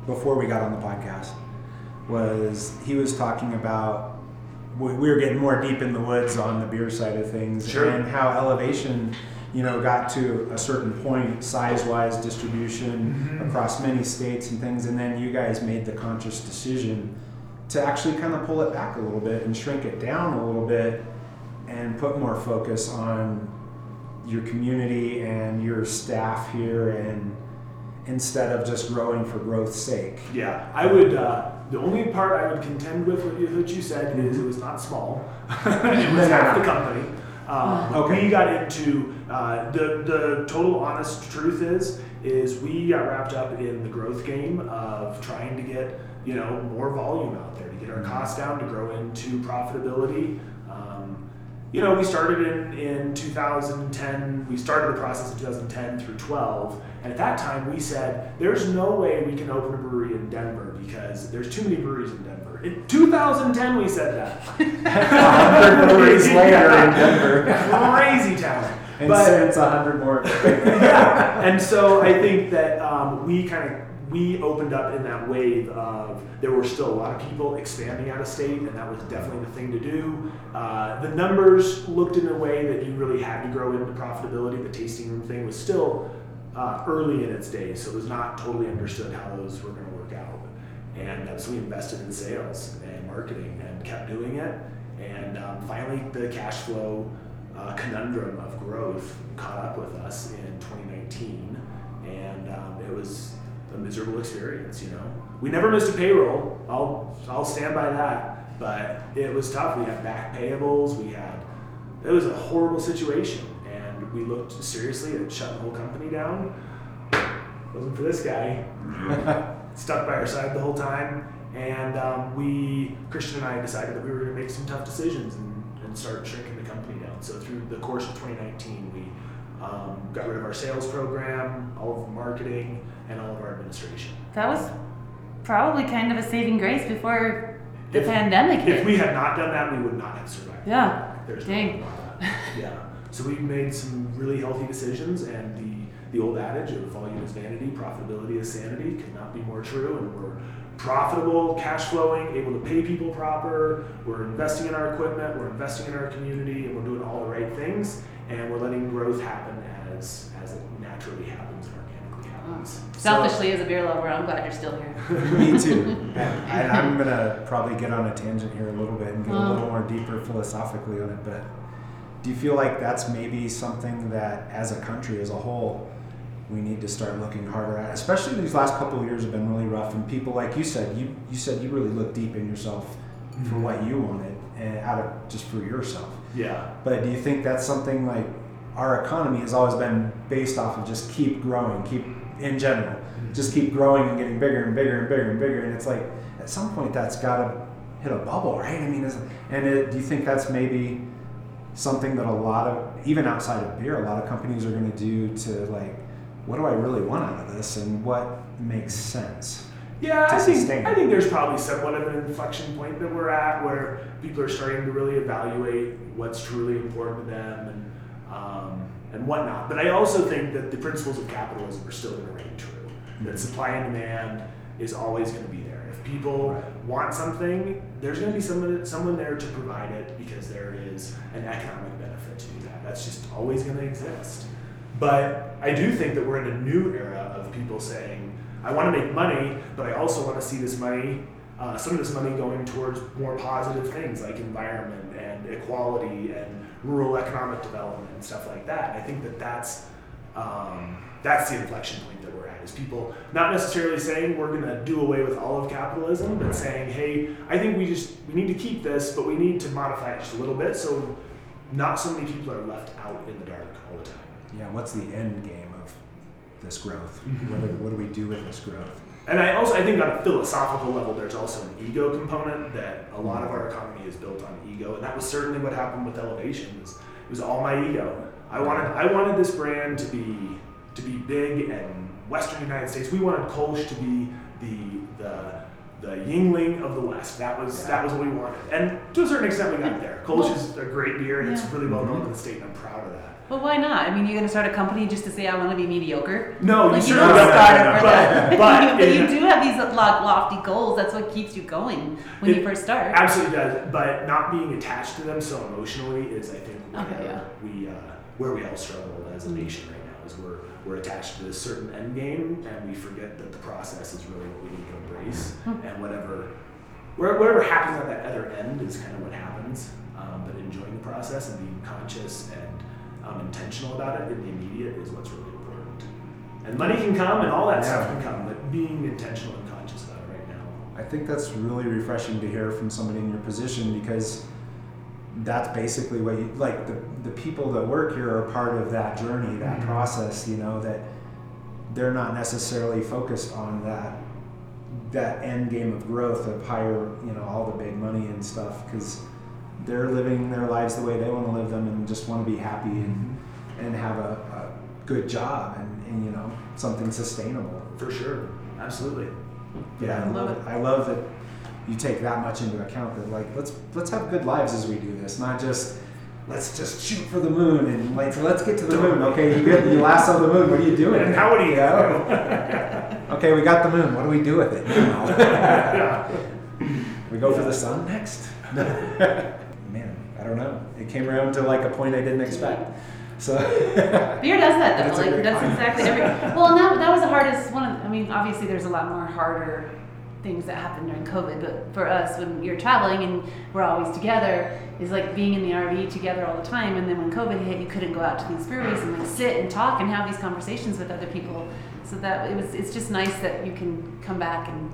before we got on the podcast. Was he was talking about we we were getting more deep in the woods on the beer side of things Sure. and how elevation, you know, got to a certain point size-wise distribution Mhm. across many states and things, and then you guys made the conscious decision to actually kind of pull it back a little bit and shrink it down a little bit and put more focus on your community and your staff here and instead of just growing for growth's sake. Yeah, I would. Uh, the only part I would contend with what you, what you said is it was not small. it was half the company. Um, Okay. We got into uh, the the total honest truth is is we got wrapped up in the growth game of trying to get you know more volume out there to get our costs down to grow into profitability. Um, you know, we started in, in 2010, we started the process in 2010 through 12, and at that time we said, there's no way we can open a brewery in Denver because there's too many breweries in Denver. In 2010 we said that. 100 breweries later in Denver. Crazy town. And But- since a hundred more. yeah, and so I think that um, we kind of we opened up in that wave of there were still a lot of people expanding out of state, and that was definitely the thing to do. Uh, the numbers looked in a way that you really had to grow into profitability. The tasting room thing was still uh, early in its days, so it was not totally understood how those were going to work out. And uh, so we invested in sales and marketing and kept doing it. And um, finally, the cash flow uh, conundrum of growth caught up with us in 2019, and um, it was a miserable experience. You know, we never missed a payroll. I'll I'll stand by that. But it was tough. We had back payables. We had it was a horrible situation, and we looked seriously at shutting the whole company down. Wasn't for this guy. Stuck by our side the whole time, and um, we Christian and I decided that we were going to make some tough decisions and, and start shrinking the company. So through the course of 2019, we um, got rid of our sales program, all of the marketing, and all of our administration. that was probably kind of a saving grace before the If- pandemic hit. If we had not done that, we would not have survived. Yeah. There's Dang. no doubt about that. Yeah. So we made some really healthy decisions, and the the old adage of volume is vanity, profitability is sanity could not be more true. And we're profitable, cash flowing, able to pay people proper. We're investing in our equipment, we're investing in our community, and we're doing all the right things. And we're letting growth happen as as it naturally happens and organically happens. Oh, selfishly, as a beer lover, I'm glad you're still here. Me too. And I, I'm gonna probably get on a tangent here a little bit and get a Oh. little more deeper philosophically on it. But do you feel like that's maybe something that, as a country as a whole, we need to start looking harder at. Especially these last couple of years have been really rough, and people like you said, you you said you really looked deep in yourself for mm-hmm. what you wanted and out of just for yourself. Yeah. But do you think that's something like our economy has always been based off of just keep growing, keep in general, mm-hmm. just keep growing and getting bigger and bigger and bigger and bigger, and it's like at some point that's got to hit a bubble, right? I mean, is, and it, do you think that's maybe something that a lot of even outside of beer, a lot of companies are going to do to like, what do I really want out of this, and what makes sense? Yeah, I think sustain. I think there's probably somewhat of an inflection point that we're at where people are starting to really evaluate what's truly important to them and um, and whatnot. But I also think that the principles of capitalism are still going to reign true. That supply and demand is always going to be there. If people Right. want something, there's going to be someone someone there to provide it because there is an economic benefit to do that. That's just always going to exist. But I do think that we're in a new era of people saying, I want to make money, but I also want to see this money, uh, some of this money going towards more positive things like environment and equality and rural economic development and stuff like that. I think that that's um, that's the inflection point that we're at. Is people not necessarily saying we're going to do away with all of capitalism, but saying, hey, I think we just we need to keep this, but we need to modify it just a little bit so not so many people are left out in the dark all the time. Yeah, what's the end game of this growth? Mhm. What, do, what do we do with this growth? And I also I think on a philosophical level, there's also an ego component that a lot of our economy is built on ego, and that was certainly what happened with Elevation. Was it was all my ego. I wanted I wanted this brand to be to be big and Western United States. We wanted Kolsch to be the the the Yuengling of the West. That was that was what we wanted, and to a certain extent, we got there. Kolsch is a great beer, and it's really well known in the state, and I'm proud of that. But why not? I mean, you're gonna start a company just to say I want to be mediocre. No, Like you certainly don't start no, it for no. that. But- but you do have these lofty goals. That's what keeps you going when you first start. Absolutely does, but not being attached to them so emotionally is, I think, where Okay, yeah. we uh, where we all struggle as a Mm. nation right now. Is we're we're attached to this certain end game, and we forget that the process is really what we need to embrace, Hmm. and whatever whatever happens at that other end is kind of what happens. Um, but enjoying the process and being conscious and um, intentional about it in the immediate is what's really important. And money can come, and all that stuff can come, but being intentional and conscious about it right now. I think that's really refreshing to hear from somebody in your position because that's basically what you like the, the people that work here are part of that journey, that Mhm. process, you know, that they're not necessarily focused on that that end game of growth of higher, you know, all the big money and stuff because they're living their lives the way they want to live them and just want to be happy and, mm-hmm. and have a, a good job and, and you know something sustainable. For sure, absolutely. Yeah, I Love love it. it. I love that you take that much into account. That like let's let's have good lives as we do this, not just let's just shoot for the moon and like let's get to the moon. Okay, you get you lasso the moon. What are you doing? And how would you Yeah. okay, we got the moon. What do we do with it? now? we go for the sun next. I don't know. It came around to like a point I didn't expect. So Beer does that though. Like that's exactly every. Well, and that, that was the hardest one. Of, I mean, obviously there's a lot more harder things that happen during COVID, but for us, when you're traveling and we're always together, is like being in the RV together all the time. And then when COVID hit, you couldn't go out to these breweries and like sit and talk and have these conversations with other people. So that it was. It's just nice that you can come back and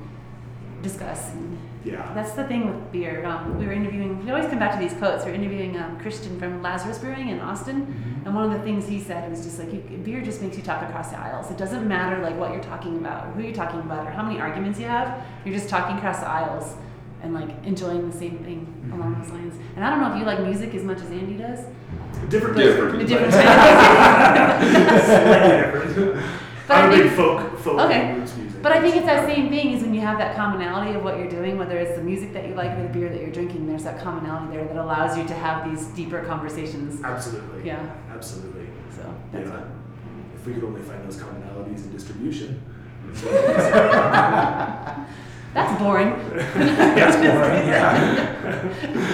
discuss and Yeah. that's the thing with beer. Um, we were interviewing, we always come back to these quotes. We are interviewing um, Christian from Lazarus Brewing in Austin. Mm-hmm. And one of the things he said was just like, you, beer just makes you talk across the aisles. It doesn't matter like what you're talking about who you're talking about or how many arguments you have. You're just talking across the aisles and like enjoying the same thing Mm-hmm. along those lines. And I don't know if you like music as much as Andy does. Different. Different. Different Slightly different. But I'm a big folk, folk Okay. And roots music. But I think it's that same thing is when you have that commonality of what you're doing, whether it's the music that you like or the beer that you're drinking, there's that commonality there that allows you to have these deeper conversations. Absolutely. Yeah. Absolutely. So that's Yeah. If we could only find those commonalities in distribution. that's boring. That's boring. yeah.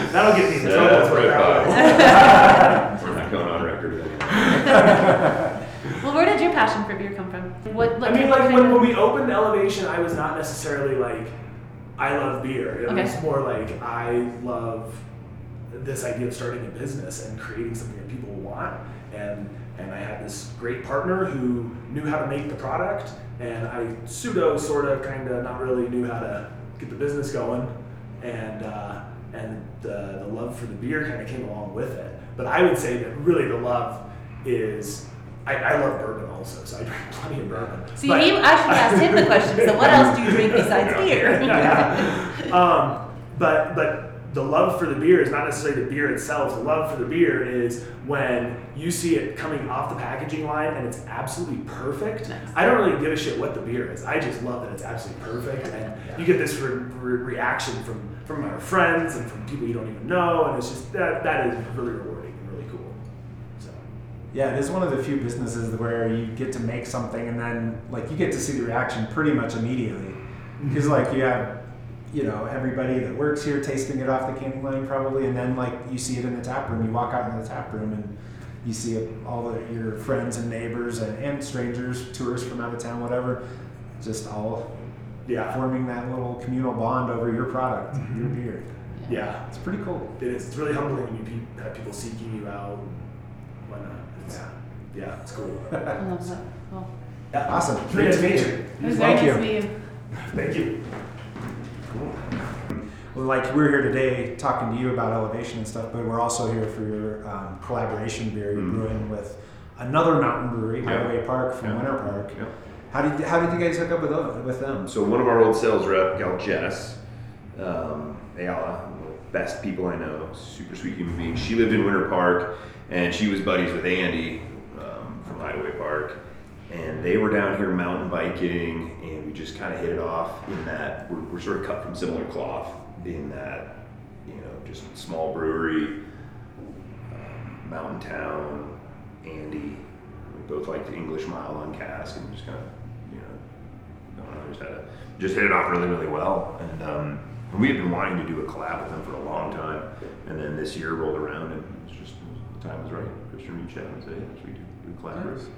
That'll get me in Yeah, trouble. that's for right. We're not going on record with that. well, where did your passion for beer come from? What? I mean, like when, when we opened Elevation, I was not necessarily like, I love beer. It Okay. was more like, I love this idea of starting a business and creating something that people want and and I had this great partner who knew how to make the product, and I pseudo, sort of, kind of, not really knew how to get the business going, and uh, and the, the love for the beer kind of came along with it. But I would say that really the love is. I, I love bourbon also, so I drink plenty of bourbon. See, But- he, I should ask him the question. So, what else do you drink besides beer? um, but but the love for the beer is not necessarily the beer itself. The love for the beer is when you see it coming off the packaging line and it's absolutely perfect. Nice. I don't really give a shit what the beer is. I just love that it's absolutely perfect, and you get this re- re- reaction from from our friends and from people you don't even know, and it's just that that is really rewarding and really cool. So Yeah, it is one of the few businesses where you get to make something and then like you get to see the reaction pretty much immediately. Mm-hmm. Because like you have you know everybody that works here tasting it off the canning line probably and then like you see it in the tap room. You walk out into the tap room and you see it, all the, your friends and neighbors and, and strangers tourists from out of town whatever just all yeah, forming that little communal bond over your product your mm-hmm. beer. Yeah. it's pretty cool. It is. It's really humbling when you have people seeking you out. and whatnot. It's, yeah, it's cool. I love that. Well, Yeah. awesome Nice great to meet meet you you. it was Thank very you. nice to meet you. Thank you. Well, like we're here today talking to you about elevation and stuff, but we're also here for your um, collaboration beer you're Mhm. brewing with another mountain brewery, Yeah. Hideaway Park from Yeah. Winter Park. Yeah. How did how did you guys hook up with them, with them? So one of our old sales rep, gal Jess, um, Ayala, one of the best people I know, super sweet human being. She lived in Winter Park, and she was buddies with Andy Hideaway Park, and they were down here mountain biking, and we just kind of hit it off in that we're, we're sort of cut from similar cloth in that you know just small brewery, um, mountain town, Andy. We both liked the English mild on cask, and just kind of you know no, no, just had a, just hit it off really, really well. And um, we had been wanting to do a collab with them for a long time. And then this year rolled around, and it's just the time was right. Christian reached out and said, "Yeah, should we do, do a collab?" with some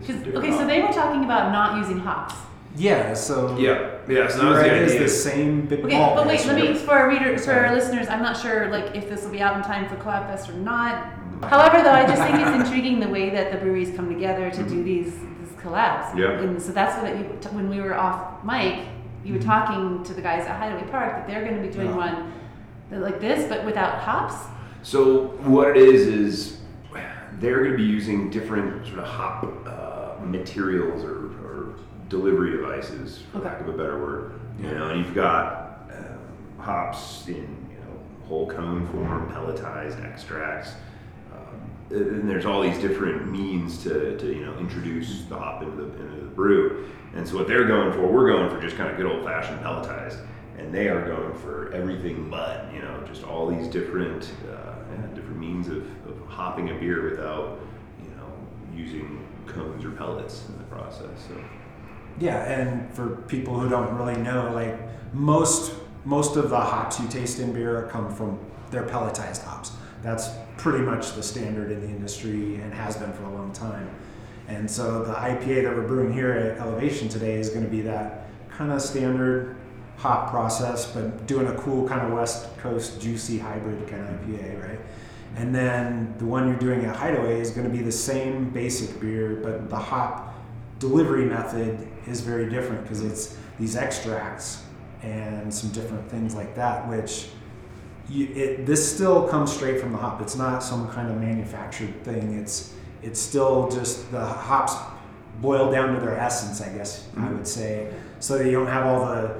'Cause- different okay, so they were talking about not using hops. Yeah, so Yeah, yeah. So that was right, the it is idea. the same big Okay, malt but wait, let me for our readers, for our listeners, I'm not sure like if this will be out in time for Collab Fest or not. Mm-hmm. However, though, I just think it's intriguing the way that the breweries come together to do mm-hmm. these these collabs. Yeah. And so that's what you, when we were off mic, you were mm-hmm. talking to the guys at Hideaway Park that they're going to be doing Yeah. one like this, but without hops. So what it is is they're going to be using different sort of hop uh, materials or, or delivery devices, for Okay. lack of a better word. You know, and you've got um, hops in you know whole cone form, pelletized extracts. Um, and there's all these different means to, to you know introduce the hop into the, into the brew. And so what they're going for, we're going for just kind of good old fashioned pelletized, and they are going for everything but you know just all these different uh, yeah, different means of, hopping a beer without you know using cones or pellets in the process. So Yeah, and for people who don't really know, like most most of the hops you taste in beer come from they're pelletized hops. That's pretty much the standard in the industry and has been for a long time. And so the IPA that we're brewing here at Elevation today is going to be that kind of standard hop process, but doing a cool kind of West Coast juicy hybrid kind of IPA, right? And then the one you're doing at Hideaway is going to be the same basic beer, but the hop delivery method is very different because it's these extracts and some different things like that, which you, it, this still comes straight from the hop. It's not some kind of manufactured thing. It's it's still just the hops boiled down to their essence, I guess I Mhm. would say, so that you don't have all the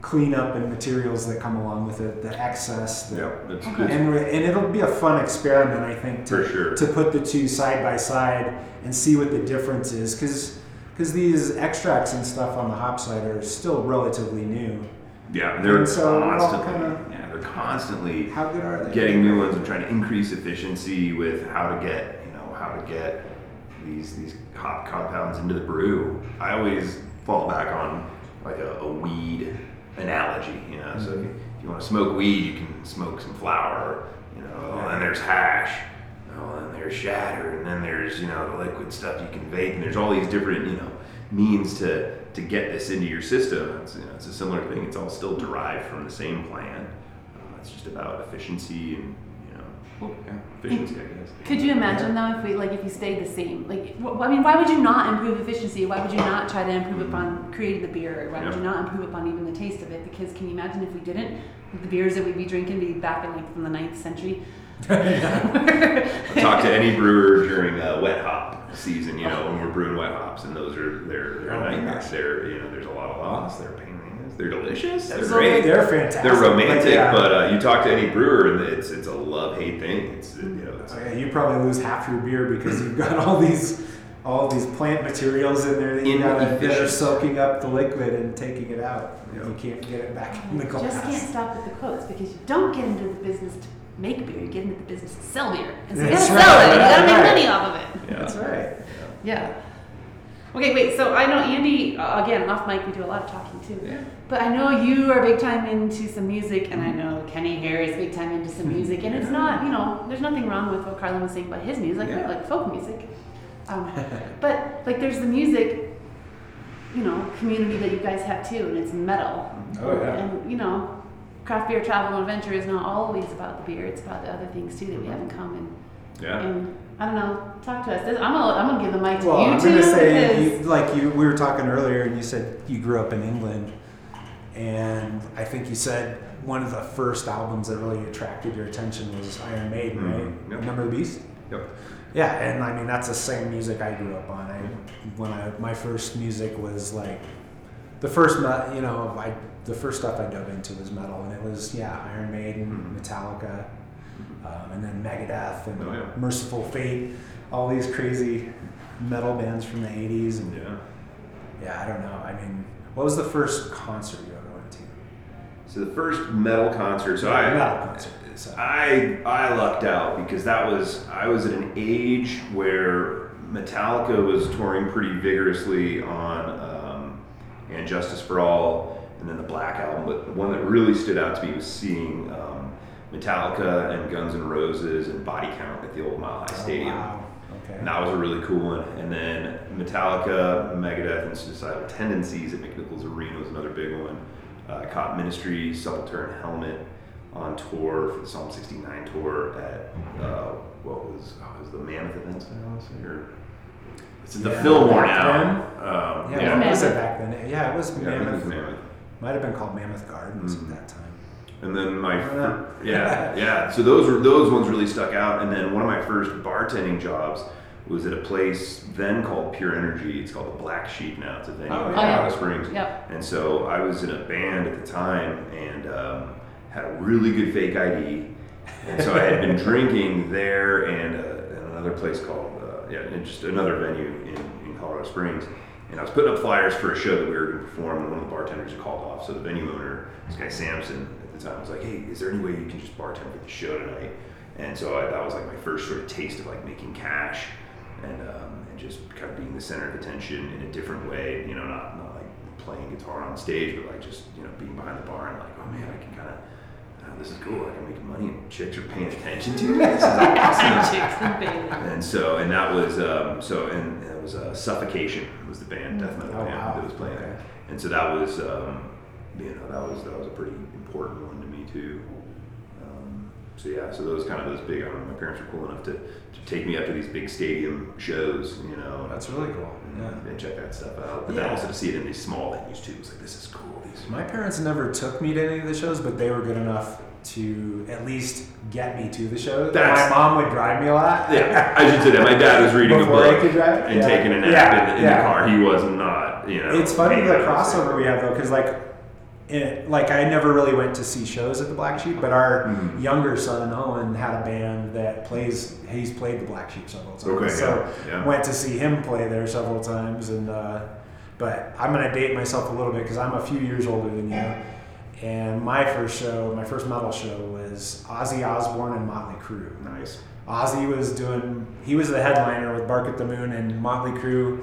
cleanup and materials that come along with it, the excess. The, yeah, that's Okay. good. and, and it'll be a fun experiment, I think, to, For sure. to put the two side by side and see what the difference is. Because these extracts and stuff on the hop side are still relatively new. Yeah, they're And so constantly kinda- yeah they're constantly How good are they? getting new ones and trying to increase efficiency with how to get you know how to get these these hop compounds into the brew. I always fall back on like a, a weed analogy, you know. So if you, if you want to smoke weed, you can smoke some flower, you know. And then there's hash, oh, and then there's shatter, and then there's you know the liquid stuff you can vape, and there's all these different you know means to to get this into your system. It's, you know, it's a similar thing. It's all still derived from the same plant. Uh, it's just about efficiency and Yeah, efficiency, I guess. Could you imagine though if we like if you stayed the same? Like, wh- I mean, why would you not improve efficiency? Why would you not try to improve upon creating the beer? Why would you not improve upon even the taste of it? Because can you imagine if we didn't? The beers that we'd be drinking be back in like from the 9th century? Talk to any brewer during uh, wet hop season, you know, when we're brewing wet hops, and those are they're they're Oh my nightmares. gosh. They're you know, there's a lot of loss. They're They're delicious. They're Absolutely. great. They're fantastic. They're romantic, yeah. but uh, you talk to any brewer, and it's it's a love hate thing. It's you know, it's, Oh, yeah, you probably lose half your beer because you've got all these all these plant materials in there that you got that are soaking up the liquid and taking it out. Yeah. You can't get it back in the You glass. just can't stop with the quotes because you don't get into the business to make beer. You get into the business to sell beer, and so you gotta sell it. and You gotta make money off of it. yeah. That's right. Yeah. Okay, wait. So I know Andy. Uh, again, off mic, we do a lot of talking too. Yeah. But I know you are big time into some music, and I know Kenny Harris big time into some music. And it's not, you know, there's nothing wrong with what Carlin was saying about his music, Yeah. like folk music. Um, but like, there's the music, you know, community that you guys have too, and it's metal. Oh yeah. And you know, craft beer travel and adventure is not always about the beer; it's about the other things too that we have in common. Yeah. And I don't know, talk to us. This, I'm gonna, I'm gonna give the mic to Well, you I'm gonna say, because you, like you, we were talking earlier, and you said you grew up in England, and I think you said one of the first albums that really attracted your attention was Iron Maiden, Mhm. right? Yep. Number of the Beast. Yep. Yeah, and I mean that's the same music I grew up on. I when I my first music was like the first me- you know I the first stuff I dove into was metal, and it was yeah Iron Maiden, Mhm. Metallica, um, and then Megadeth and Oh, yeah. Mercyful Fate, all these crazy metal bands from the '80s, and Yeah. yeah, I don't know. I mean, what was the first concert you ever went to? So the first metal concert. So I metal concert. So. I I lucked out because that was I was at an age where Metallica was touring pretty vigorously on um, and Justice for All and then the Black album. But the one that really stood out to me was seeing um, Metallica and Guns N' Roses and Body Count at the old Mile High Stadium. Oh, wow. Okay. And that was a really cool one. And then Metallica, Megadeth, and Suicidal Tendencies at McNichols Arena was another big one. Uh, caught Ministry, Sepultura, and Helmet on tour for the Psalm 69 tour at uh, what was oh, was the Mammoth Events Center, I want to say, or it's at the Yeah, Fillmore now. Um, Yeah, yeah, what was it Mammoth. back then? Yeah, it was Yeah, think it Mammoth. was Mammoth. Might have been called Mammoth Gardens Mm. at that time. And then my fir- yeah yeah so those were those ones really stuck out. And then one of my first bartending jobs was at a place then called Pure Energy. It's called the Black Sheep now. It's a venue Oh, in yeah. Colorado yeah. Springs. Yep. And so I was in a band at the time and um, had a really good fake ID. And so I had been drinking there and, uh, and another place called, uh, yeah, and just another venue in, in Colorado Springs. And I was putting up flyers for a show that we were going to perform, and one of the bartenders called off. So the venue owner, this guy Samson, at the time, was like, "Hey, is there any way you can just bartend for the show tonight?" And so I, that was like my first sort of taste of like making cash, and um, and just kind of being the center of attention in a different way. You know, not not like playing guitar on stage, but like just you know being behind the bar and like, oh man, I can kind of. This is cool. I can make money, and chicks are paying attention to me. This is awesome. Chicks and babies. And so, and that was, um, so, and it was uh, Suffocation was the band, death metal Oh, band wow. that was playing there. And so that was, um, you know, that was that was a pretty important one to me too. Um, so yeah, so those kind of those big. I don't know, my parents were cool enough to, to take me up to these big stadium shows, you know. That's really cool. and, Yeah. and check that stuff out. But then also to see it in these small venues too, it was like this is cool. These My parents never took me to any of the shows, but they were good enough to at least get me to the shows. That's- My mom would drive me a lot. yeah, I should say that. My dad was reading Before a book and Yeah. taking a nap Yeah, in, in yeah. the car. He was not, you know. It's funny the out on stage. crossover we have though, because like, it, like I never really went to see shows at the Black Sheep, but our Mhm. younger son Owen had a band that plays. He's played the Black Sheep several times, Okay, so yeah, yeah. went to see him play there several times. And uh, but I'm gonna date myself a little bit because I'm a few years older than you. And my first show, my first metal show, was Ozzy Osbourne and Motley Crue. Nice. Ozzy was doing, he was the headliner with Bark at the Moon, and Motley Crue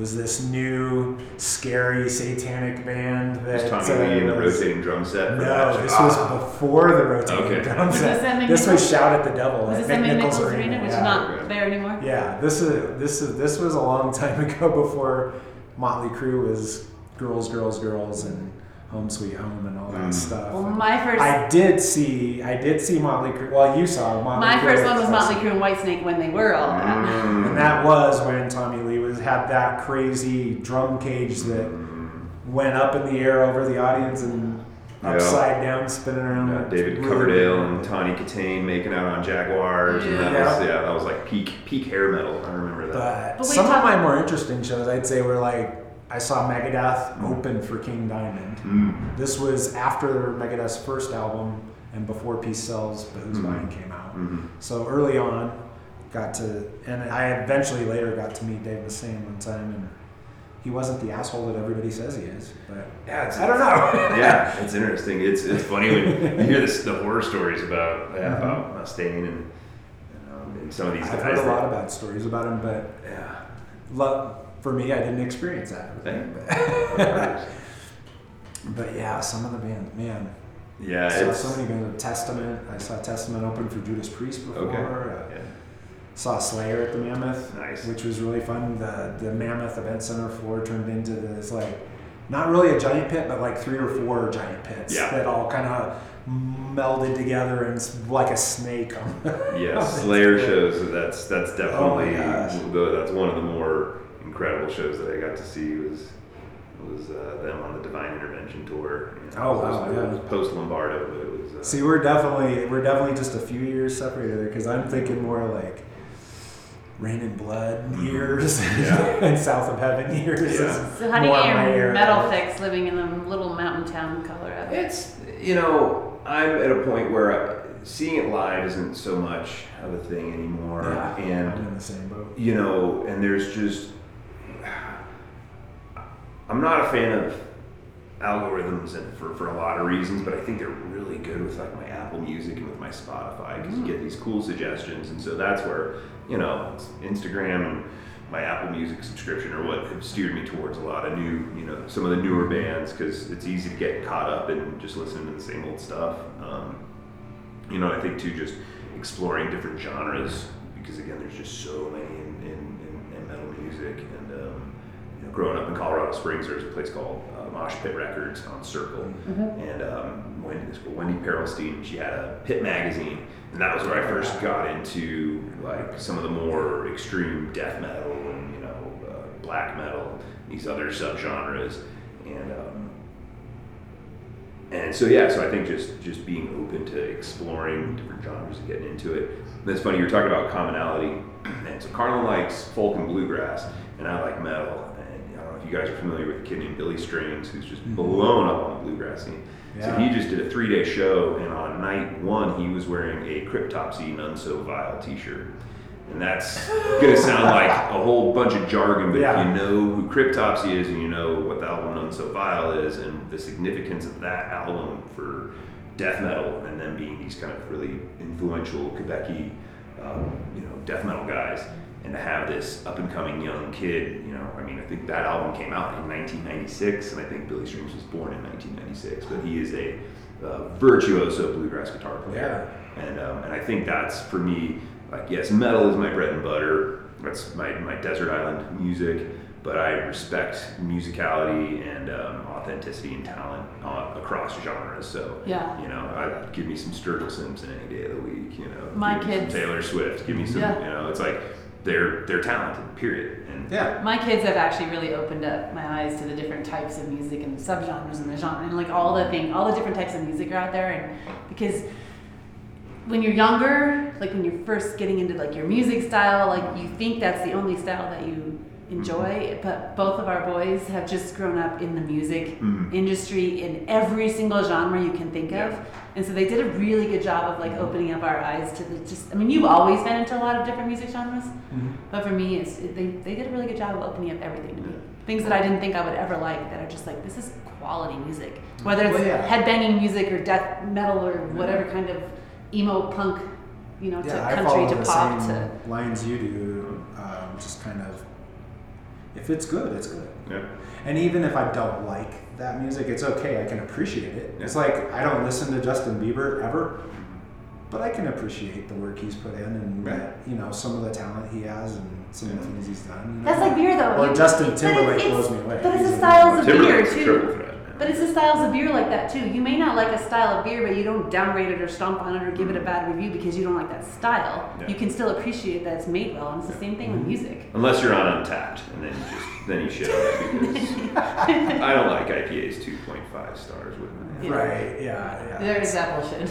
was this new, scary, satanic band that. Was Tommy Lee in the uh, rotating drum set? No, that? this Ah. was before the rotating Okay. drum Was set. this This was Shout at the Devil Was at this at McNichols McNichols Arena. Arena, which yeah. is not there anymore? Yeah, this is this is this was a long time ago before Motley Crue was girls, girls, girls, and Home Sweet Home and all that Mm. stuff. Well, my first I did see I did see Motley Crue. Well, you saw Motley my Crue first one was Motley Crue and Whitesnake when they were all that. Mm. And that was when Tommy Lee was had that crazy drum cage that went up in the air over the audience and Yeah. upside down, spinning around. Yeah, David really Coverdale good. and Tawny Kitaen making out on Jaguars, and that Yeah. was yeah, that was like peak peak hair metal. I remember that. But, But some talk- of my more interesting shows, I'd say, were like I saw Megadeth open for King Diamond. Mm. This was after Megadeth's first album and before Peace Sells, but Who's Mhm. Mine came out. Mhm. So early on, got to, and I eventually later got to meet Dave Mustaine one time, and he wasn't the asshole that everybody says he is. But Yeah, it's, I don't know. yeah, it's interesting. It's it's funny when you hear this, the horror stories about yeah, about Mustaine and, and, um, and some of these I've heard a lot of bad stories about him, but yeah. lo- for me, I didn't experience that. Hey. But yeah, some of the bands, man. yeah, I saw so many bands. Testament. I saw Testament open for Judas Priest before. okay. Uh. Saw Slayer at the Mammoth, Nice. which was really fun. The the Mammoth Event Center floor turned into this like not really a giant pit, but like three or four giant pits Yeah. that all kind of melded together and like a snake. On Yeah, Slayer shows. That's that's Oh definitely the, that's one of the more incredible shows that I got to see was was uh, them on the Divine Intervention tour. You know, Oh, it was, wow, it yeah. was post Lombardo, but it was. Uh, See, we're definitely we're definitely just a few years separated because I'm thinking more like Reign in Blood years Mm-hmm. Yeah. and South of Heaven years. Yeah. is So how do you get your era. metal fix living in a little mountain town, in Colorado? It's you know I'm at a point where uh, seeing it live isn't so much of a thing anymore, Yeah, and I'm in the same boat. you know, and there's just I'm not a fan of algorithms and for, for a lot of reasons, but I think they're really good with like my Apple Music and with my Spotify because you get these cool suggestions, and so that's where you know Instagram and my Apple Music subscription are what have steered me towards a lot of new, you know, some of the newer bands because it's easy to get caught up in just listening to the same old stuff. Um, you know, I think too, just exploring different genres because again, there's just so many in, in, in, in metal music. And um, growing up in Colorado Springs, there's a place called uh, Mosh Pit Records on Circle, and um, Wendy, this girl, Wendy Perelstein, she had a Pit magazine, and that was where I first got into like some of the more extreme death metal and you know uh, black metal, these other subgenres, and. Um, and so yeah, so I think just just being open to exploring different genres and getting into it. That's funny. You're talking about commonality, and so Carlin likes folk and bluegrass, and I like metal. And I don't know if you guys are familiar with a kid named Billy Strings, who's just blown up on the bluegrass scene. So he just did a three-day show, and on night one, he was wearing a Cryptopsy None So Vile T-shirt. And that's gonna sound like a whole bunch of jargon, but Yeah. if you know who Cryptopsy is and you know what the album None So Vile is and the significance of that album for death metal and them being these kind of really influential Quebecy, um, you know, death metal guys, and to have this up and coming young kid, you know, I mean, I think that album came out in 1996, and I think Billy Strings was born in 1996, but he is a uh, virtuoso bluegrass guitar player. And, um, and I think that's for me, like, yes, metal is my bread and butter. That's my, my desert island music, but I respect musicality and um, authenticity and talent uh, across genres. So, Yeah. you know, I give me some Sturgill Simpson any day of the week. You know, My give me some kids- Taylor Swift. Give me some. Yeah. You know, it's like they're they're talented. Period. And Yeah. My kids have actually really opened up my eyes to the different types of music and the subgenres and the genre and like all the thing, all the different types of music are out there. And because when you're younger, like when you're first getting into like your music style, like you think that's the only style that you enjoy. But both of our boys have just grown up in the music Mhm. industry in every single genre you can think of. And so they did a really good job of like opening up our eyes to the just. I mean, you've always been into a lot of different music genres, but for me, it's they they did a really good job of opening up everything to me. Things that I didn't think I would ever like that are just like this is quality music. Whether it's Well, yeah. headbanging music or death metal or whatever kind of emo punk, you know, to Yeah, I country to pop to. lines you do. Um, just kind of, if it's good, it's good. yeah. And even if I don't like that music, it's okay. I can appreciate it. It's like I don't listen to Justin Bieber ever, but I can appreciate the work he's put in and Right. that, you know some of the talent he has and some of the things he's done. you know? That's like beer though. Or You- Justin Timberlake blows me away. But it's He's the a- styles of beer Timberlake's a too. Triple threat. man. But it's the styles of beer like that too. You may not like a style of beer, but you don't downrate it or stomp on it or give it a bad review because you don't like that style. Yeah. You can still appreciate that it's made well, and it's the same thing with mm-hmm. music. Unless you're on Untappd, and then you just then you shit on it because I don't like IPAs 2.5 stars with me. Yeah. Right. Yeah. Yeah. There's that bullshit.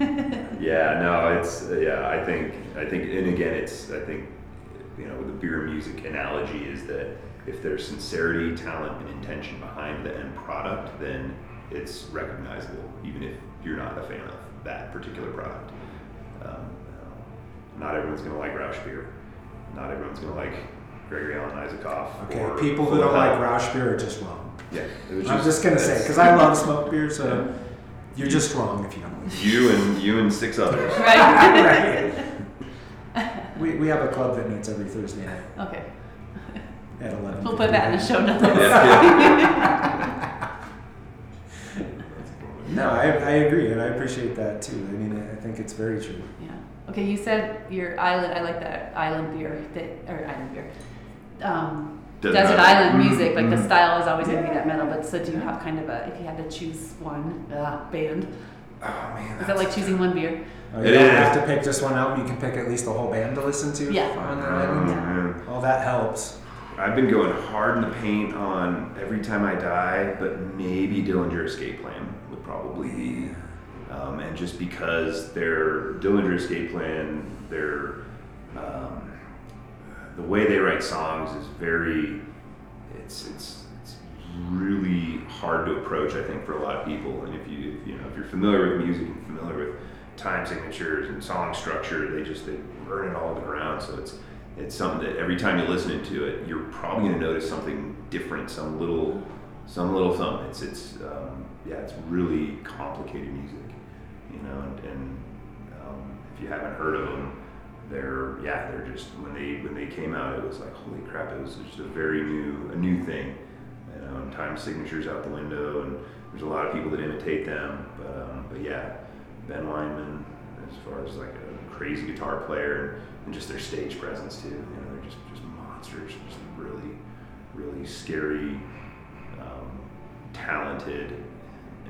Yeah, no, it's yeah. I think I think, and again, it's I think you know the beer music analogy is that if there's sincerity, talent, and intention behind the end product, then it's recognizable, even if you're not a fan of that particular product. Um, not everyone's gonna like Rauch beer. Not everyone's gonna like Gregory Alan Isakov. Okay. or People who don't like Rauch beer are just wrong. Yeah, it I'm just gonna say because I love smoked beer, so you're just wrong if you don't. like you and you and six others. right? right. We, we have a club that meets every Thursday night okay. At 11. We'll put that in the show notes. Yeah, No, I, I agree, and I appreciate that too. I mean, I think it's very true. Yeah. Okay, you said your island. I like that island beer. That or island beer. Um, Desert desert, island. island, music. Like the mhm. style is always going to be that metal. But so do you have kind of a? If you had to choose one uh, band, Oh man, is that like choosing one beer? Oh, It you don't is. have to pick just one album. You can pick at least a whole band to listen to Yeah. on the Oh, island. man. All that helps. I've been going hard in the paint on Every Time I Die, but maybe Dillinger Escape Plan would probably be. Um, and just because their Dillinger Escape Plan, their um, the way they write songs is very, it's it's it's really hard to approach. I think for a lot of people, and if you you know if you're familiar with music and familiar with time signatures and song structure, they just they burn it all ground. So it's it's something that every time you listen to it, you're probably going to notice something different, some little, some little something. It's it's um, yeah, it's really complicated music, you know. And, and um, if you haven't heard of them, they're yeah, they're just when they when they came out, it was like holy crap! It was just a very new a new thing, you know. And time signatures out the window, and there's a lot of people that imitate them, but um, but yeah, Ben Weinman, as far as like a crazy guitar player and just their stage presence too. You know, they're just just monsters, just really, really scary, um, talented,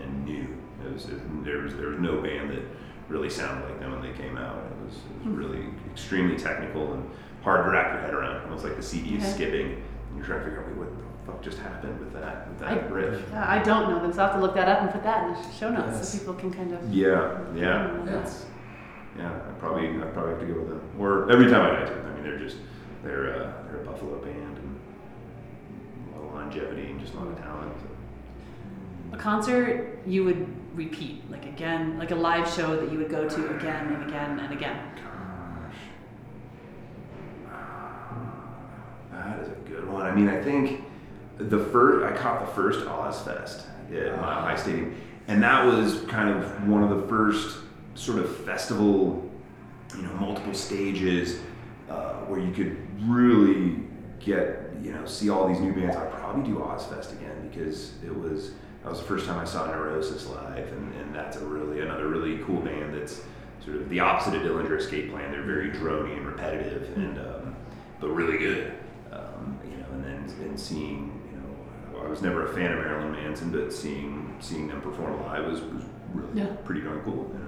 and new. It was it, there was there was no band that really sounded like them when they came out. It was, it was really extremely technical and hard to wrap your head around. It was like the CD is Okay. skipping, and you're trying to figure out wait, what the fuck just happened with that with that I- riff. I don't know them, so I'll have to look that up and put that in the show notes Yes. so people can kind of. Yeah, yeah, that's yeah. I probably I probably have to go with them. Or every time I to. I mean, they're just they're uh, they're a Buffalo band and a lot of longevity and just a lot of talent. A concert you would repeat, like again, like a live show that you would go to again and again and again. Gosh, That is a good one. I mean, I think the first I caught the first Ozzfest at Mile High Stadium, and that was kind of one of the first sort of festival, you know, multiple stages uh, where you could really get you know see all these new bands. I'd probably do Ozzfest again because it was that was the first time I saw Neurosis live, and, and that's a really another really cool band that's sort of the opposite of Dillinger Escape Plan. They're very drony and repetitive, and um, but really good. Um, you know, and then and seeing you know, I was never a fan of Marilyn Manson, but seeing seeing them perform live was, was really Yeah. pretty darn cool. You know,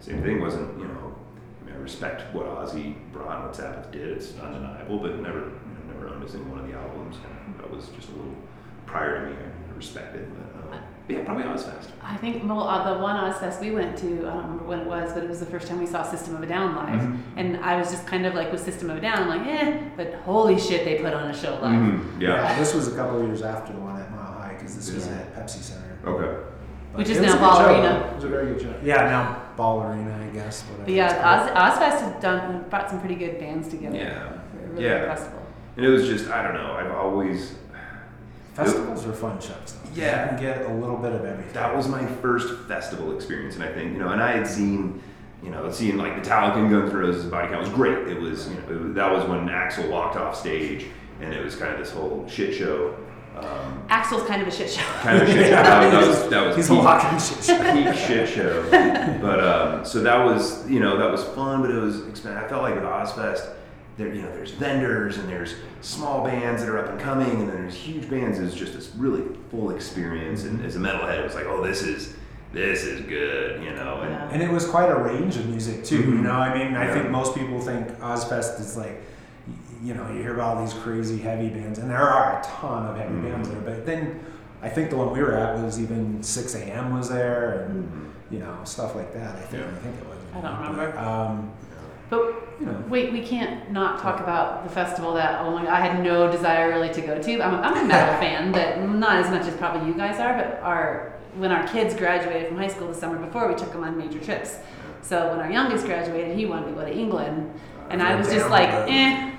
same thing wasn't you know. I mean, I respect what Ozzy brought and what Sabbath did. It's undeniable, but never, you know, never owned a single one of the albums. That was just a little prior to me. I respected, but, uh, but yeah, probably Ozzfest. I think well, uh, the one Ozzfest we went to, I don't remember when it was, but it was the first time we saw System of a Down live, Mhm. and I was just kind of like with System of a Down, I'm like, eh, but holy shit, they put on a show live. Mhm, Yeah. This was a couple of years after the one at Mile High because this was at Pepsi Center. Okay. But Which is it was now a good Ball. Arena. It was a very good show. Yeah, now Ball Arena, I guess. Whatever But yeah, it's called. Oz, Ozzfest had done brought some pretty good bands together. Yeah. really Yeah. festival. And it was just, I don't know, I've always, Festivals are fun shows. Though. Yeah. you can get a little bit of everything. that was my first festival experience. And I think, you know, and I had seen, you know, seeing like Metallica and Guns N' Roses body count was great. It was, you know, it was, that was when Axl walked off stage and it was kind of this whole shit show. Um, Axl's kind of a shit show. kind of a shit show. That, that was, that was He's a peak- walking shit show. peak shit show. But um, so that was you know that was fun, but it was expensive. I felt like with Ozzfest, there, you know, there's vendors and there's small bands that are up and coming, and then there's huge bands. It's just this really full experience. And as a metalhead, it was like, oh, this is this is good, you know. And Yeah. And it was quite a range of music too. You Mhm. know, I mean, I Yeah. think most people think Ozzfest is like, y- you know, you hear about all these crazy heavy bands, and there are a ton of heavy Mhm. bands there. But then, I think the one we were at was even 6 a.m. was there, and Mhm. you know, stuff like that. I think. Yeah. I think it was. I don't But, remember. Um, But you know, wait, we can't not talk about the festival that oh my I had no desire really to go to. I'm a, I'm a metal fan, but not as much as probably you guys are. But our when our kids graduated from high school the summer before, we took them on major trips. So when our youngest graduated, he wanted to go to England, and I was just like, eh.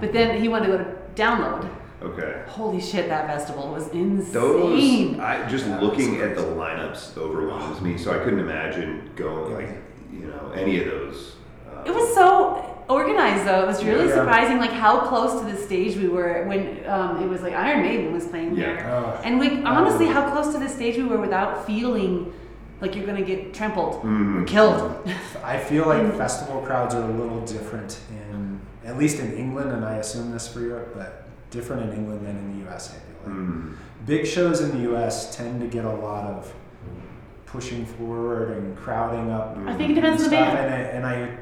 But then he wanted to go to download. okay. Holy shit, that festival was Those, insane. I just Yeah, looking at the lineups overwhelms me. So I couldn't imagine going like, you know, any of those. Uh, It was so organized though. It was really Yeah. surprising, like how close to the stage we were when um, it was like Iron Maiden was playing Yeah. there, uh, and we honestly how close to the stage we were without feeling like you're gonna get trampled Mhm. or killed. I feel like Mm. festival crowds are a little different in, at least in England, and I assume this for Europe, but different in England than in the U.S. I feel like. mm, big shows in the U.S. tend to get a lot of pushing forward and crowding up. I think it depends on the band. and, I, and I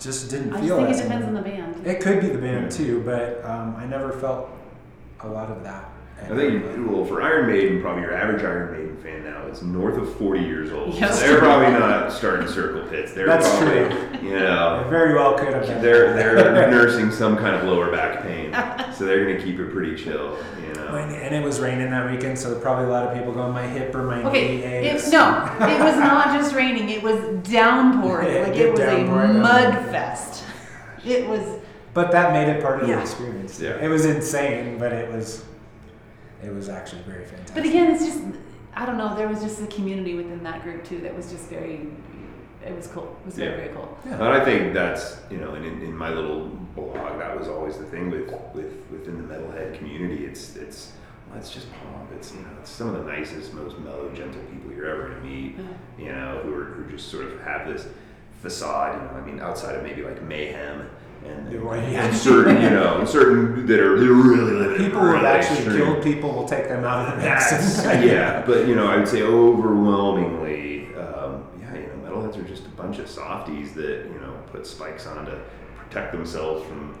just didn't I feel just think it that depends on the band. It could be the band too, but um, I never felt a lot of that. I think, uh, well, for Iron Maiden, probably your average Iron Maiden fan now is north of 40 years old. Yes. So they're probably not starting circle pits. They're That's probably, you It know, very well could have been. they're, they're nursing some kind of lower back pain. So they're going to keep it pretty chill, you know. When- and it was raining that weekend, so probably a lot of people going, my hip or my Okay, knee it, aches. no, it was not just raining. It was downpouring. It Like it was a downpour, yeah. mud fest. It was. But that made it part of Yeah. the experience. Yeah. It was insane, but it was, it was actually very fantastic. But again, it's just I don't know. There was just a community within that group too that was just very. It was cool. It was very Yeah. very cool. Yeah. And I think that's you know, in, in my little blog, that was always the thing with, with within the metalhead community. It's it's well, it's just pomp. It's you know, it's some of the nicest, most mellow, gentle people you're ever gonna meet. Yeah. You know, who are who just sort of have this facade. You know, I mean, outside of maybe like mayhem. And, Yeah, and, well, and certain, you know, certain that are they're really living People who have actually extreme. killed people will take them out of the mix. That's, yeah, but you know, I would say overwhelmingly, um, yeah, you know, metalheads are just a bunch of softies that you know put spikes on to protect themselves from,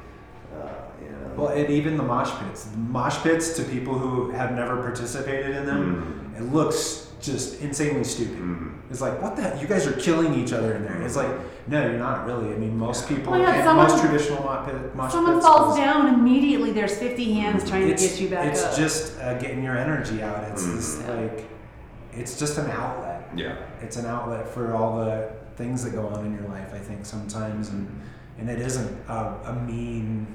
uh, you know. Well, and even the mosh pits. Mosh pits to people who have never participated in them, it looks just insanely stupid. Mhm. It's like, what the heck? You guys are killing each other in there. It's like, no, you're not really. I mean, most people, Oh, yeah, and someone- most traditional mosh, pit, mosh Someone pits. falls is- down immediately. There's 50 hands trying to get you back It's up. just uh, getting your energy out. It's this, Mhm. like, it's just an outlet. yeah, It's an outlet for all the things that go on in your life. I think sometimes, and and it isn't a, a mean,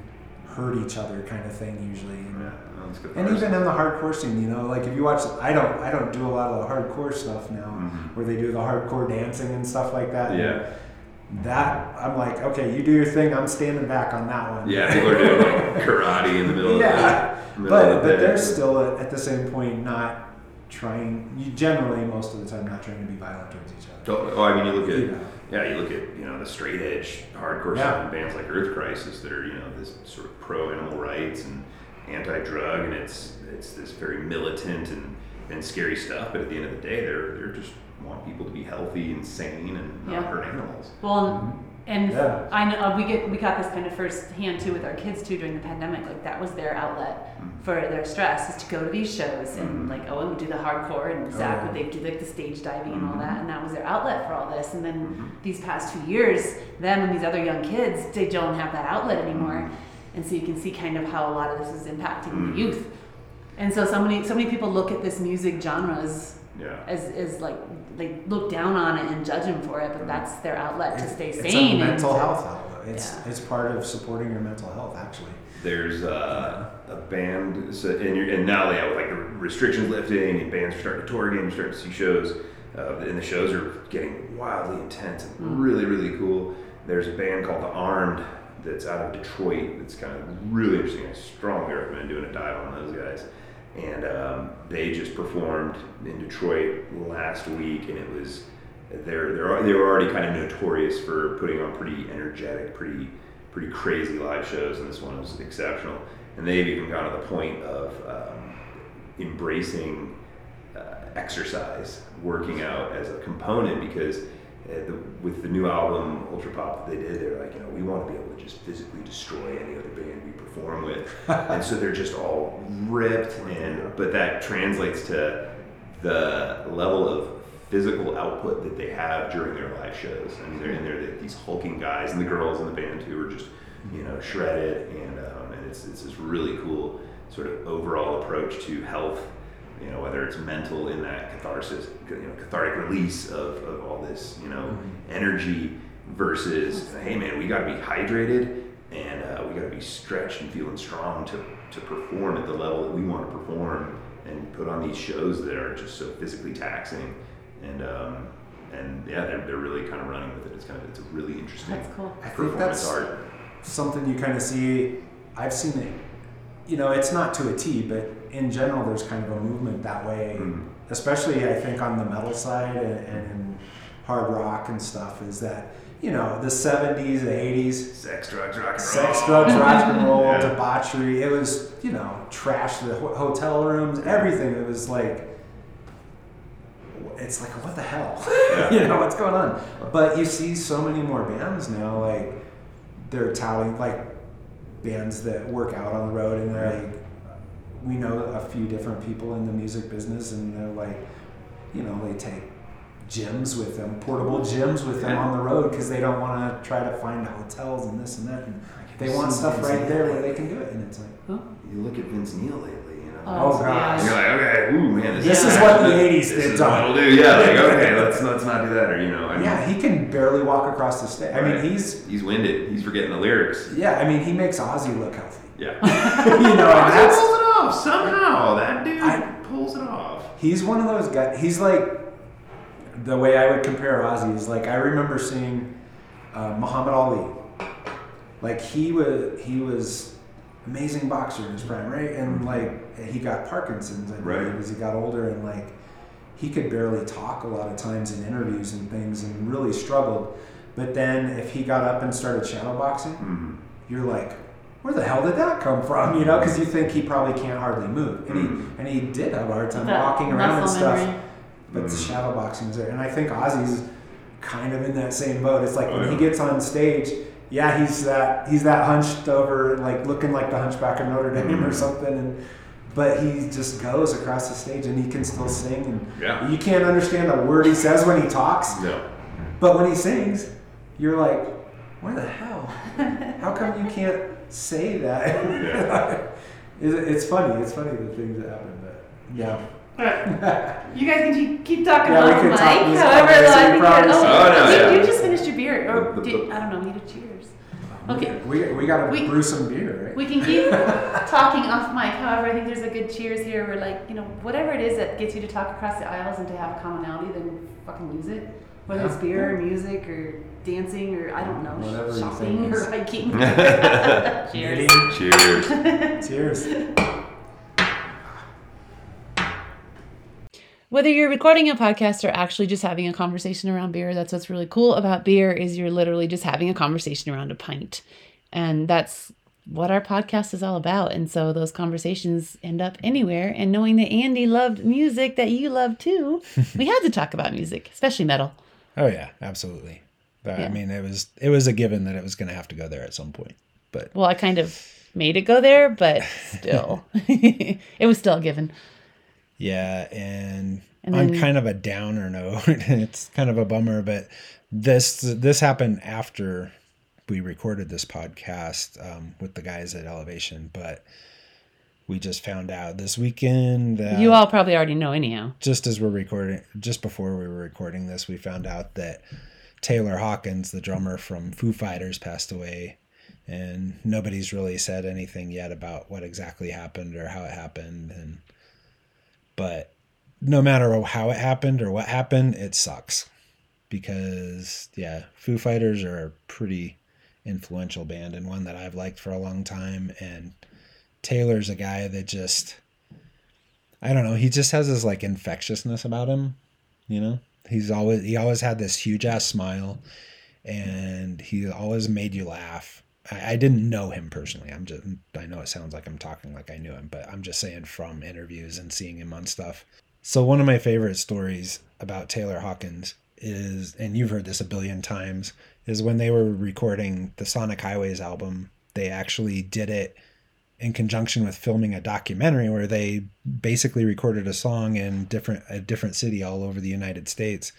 hurt each other kind of thing usually. And, yeah, well, it's good and even in the hardcore scene, you know, like if you watch, I don't, I don't do a lot of the hardcore stuff now, Mhm. where they do the hardcore dancing and stuff like that. yeah, That I'm like, okay, you do your thing. I'm standing back on that one. yeah, people are doing like karate in the middle yeah. of the middle But of the but day. they're still at, at the same point not trying. You generally most of the time not trying to be violent towards each other. Oh, I mean, you look at know. yeah, you look at you know the straight edge hardcore Yeah. bands like Earth Crisis that are you know this sort of pro animal rights and anti drug, and it's it's this very militant and, and scary stuff. But at the end of the day, they're they're just want people to be healthy and sane and not Yeah. hurt animals. well, and Yeah. I know uh, we get we got this kind of first hand too with our kids too during the pandemic. Like that was their outlet Mhm. for their stress is to go to these shows and Mhm. like Owen would do the hardcore and Oh, Zach yeah. would they do like the stage diving and all Mhm. that and that was their outlet for all this. And then Mhm. these past two years, them and these other young kids, they don't have that outlet anymore. And so you can see kind of how a lot of this is impacting the youth. And so so many so many people look at this music genres Yeah. as, as like they look down on it and judge them for it, but that's their outlet to It's- stay it's sane. a mental to- health outlet. It's Yeah. it's part of supporting your mental health actually. There's uh, a band, so, and, you're, and now they have like the restrictions lifting and bands are starting to tour again, you're starting to see shows, uh, and the shows are getting wildly intense and Mm. really, really cool. There's a band called The Armed that's out of Detroit that's kind of really interesting. I strongly recommend doing a dive on those guys. And um, they just performed in Detroit last week, and it was they're, they're they were already kind of notorious for putting on pretty energetic, pretty pretty crazy live shows, and this one was exceptional. And they've even gone to the point of um, embracing uh, exercise, working out as a component because. Uh, the, with the new album Ultra Pop that they did, they're like, you know, we want to be able to just physically destroy any other band we perform with, and so they're just all ripped, and but that translates to the level of physical output that they have during their live shows. I mean, they're in there, these hulking guys, and the girls in the band too are just, you know, shredded, and um, and it's it's this really cool sort of overall approach to health. You know, whether it's mental in that catharsis, you know, cathartic release of, of all this, you know, energy versus, hey man, we got to be hydrated and uh, we got to be stretched and feeling strong to, to perform at the level that we want to perform and put on these shows that are just so physically taxing and um, and yeah they're, they're really kind of running with it it's kind of it's a really interesting That's cool. I think performance that's art something you kind of see. I've seen it. You know, it's not to a T, but in general, there's kind of a movement that way. Mm. Especially, I think on the metal side and, and in hard rock and stuff, is that you know the '70s, the '80s, sex drugs rock and roll sex, drugs, rock and roll, Yeah. debauchery. It was, you know, trash. The ho- hotel rooms, everything. It was like, it's like, what the hell? Yeah. you know, what's going on? But you see so many more bands now, like they're touting like bands that work out on the road, and they're like, we know a few different people in the music business, and they're like, you know, they take gyms with them, portable gyms with them Yeah. on the road because they don't want to try to find hotels and this and that. And they want stuff right there where they can do it, and it's like, you look at Vince Neil lately you know Oh, gosh. you're like okay ooh man this, This is is what the actually- 80s this did, is Tom. what we'll do yeah like okay let's let's not do that or you know I mean, yeah, he can barely walk across the stage. I mean, he's he's winded he's forgetting the lyrics yeah, I mean, he makes Ozzy look healthy. yeah you know, and that's pulls it off somehow. That dude I- pulls it off. He's one of those guys. He's like the way I would compare Ozzy is like I remember seeing uh, Muhammad Ali. Like he was he was amazing boxer in his prime, right? And like he got Parkinson's, I believe, Right. as he got older, and like he could barely talk a lot of times in interviews and things, and really struggled. But then if he got up and started shadowboxing, Mm-hmm. you're like, where the hell did that come from? You know, because you think he probably can't hardly move, and Mhm. he and he did have a hard time That walking around and stuff. memory. But the Mhm. shadow boxing's there, and I think Ozzy's kind of in that same boat. It's like Oh, when he gets on stage, yeah, he's that he's that hunched over, like looking like the Hunchback of Notre Dame or Mhm. something, and but he just goes across the stage and he can still sing, and Yeah. you can't understand a word he says when he talks, No. but when he sings, you're like, where the hell? How come you can't say that? Yeah. It's- it's funny. It's funny the things that happen, but yeah. You guys can keep, keep talking Yeah, we about could Mike. talk music However, all though, I think probably- you're, oh, Oh, no, you, yeah. you just finished your beer, or The- the- did, I don't know. You did cheers. Okay. We, we gotta We- brew some beer, right? We can keep talking off mic. However, I think there's a good cheers here. Where like you know whatever it is that gets you to talk across the aisles and to have a commonality, then fucking use it. Whether it's Yeah. beer or music or dancing or I don't know, Whatever shopping or hiking. cheers. Cheers. Cheers. Whether you're recording a podcast or actually just having a conversation around beer, that's what's really cool about beer is you're literally just having a conversation around a pint. And that's what our podcast is all about. And so those conversations end up anywhere. And knowing that Andy loved music that you love too, we had to talk about music, especially metal. Oh yeah, absolutely. But, Yeah. I mean, it was it was a given that it was going to have to go there at some point. But Well, I kind of made it go there, but still, it was still a given. Yeah, and, And on then- kind of a downer note, it's kind of a bummer, but this this happened after we recorded this podcast um, with the guys at Elevation, but we just found out this weekend that You all probably already know, anyhow. just as we're recording, just before we were recording this, we found out that Taylor Hawkins, the drummer from Foo Fighters, passed away. And nobody's really said anything yet about what exactly happened or how it happened. And but no matter how it happened or what happened, it sucks because yeah, Foo Fighters are a pretty influential band and one that I've liked for a long time. And Taylor's a guy that just I don't know. He just has this like infectiousness about him, you know. He's always he always had this huge ass smile, and he always made you laugh. I, I didn't know him personally. I'm just I know it sounds like I'm talking like I knew him, but I'm just saying from interviews and seeing him on stuff. So one of my favorite stories about Taylor Hawkins is, and you've heard this a billion times, is when they were recording the Sonic Highways album. They actually did it in conjunction with filming a documentary where they basically recorded a song in different a different city all over the United States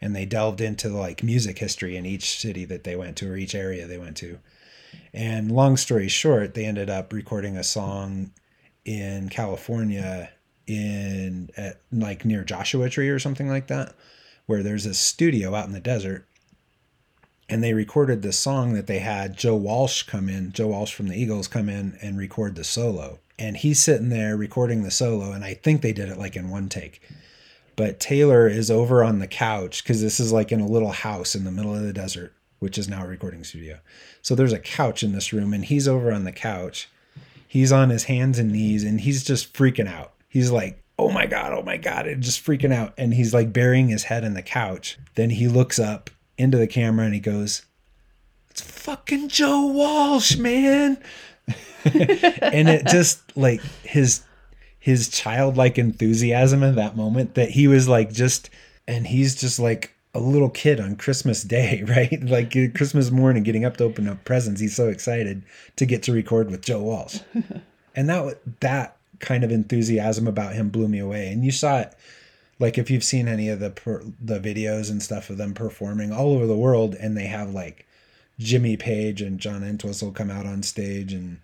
and they delved into like music history in each city that they went to or each area they went to. And long story short, they ended up recording a song in California in at like near Joshua Tree or something like that where there's a studio out in the desert and they recorded the song that they had Joe Walsh come in, Joe Walsh from the Eagles come in and record the solo. And he's sitting there recording the solo, and I think they did it like in one take. But Taylor is over on the couch because this is like in a little house in the middle of the desert, which is now a recording studio. So there's a couch in this room, and he's over on the couch. He's on his hands and knees, and he's just freaking out. He's like, oh my God, oh my God, and just freaking out. And he's like burying his head in the couch. Then he looks up into the camera and he goes, It's fucking Joe Walsh, man. and it just like his his childlike enthusiasm in that moment that he was like just and he's just like a little kid on Christmas Day, right? Like uh, Christmas morning, getting up to open up presents. He's so excited to get to record with Joe Walsh, and that that kind of enthusiasm about him blew me away. And you saw it like if you've seen any of the per, the videos and stuff of them performing all over the world and they have like Jimmy Page and John Entwistle come out on stage and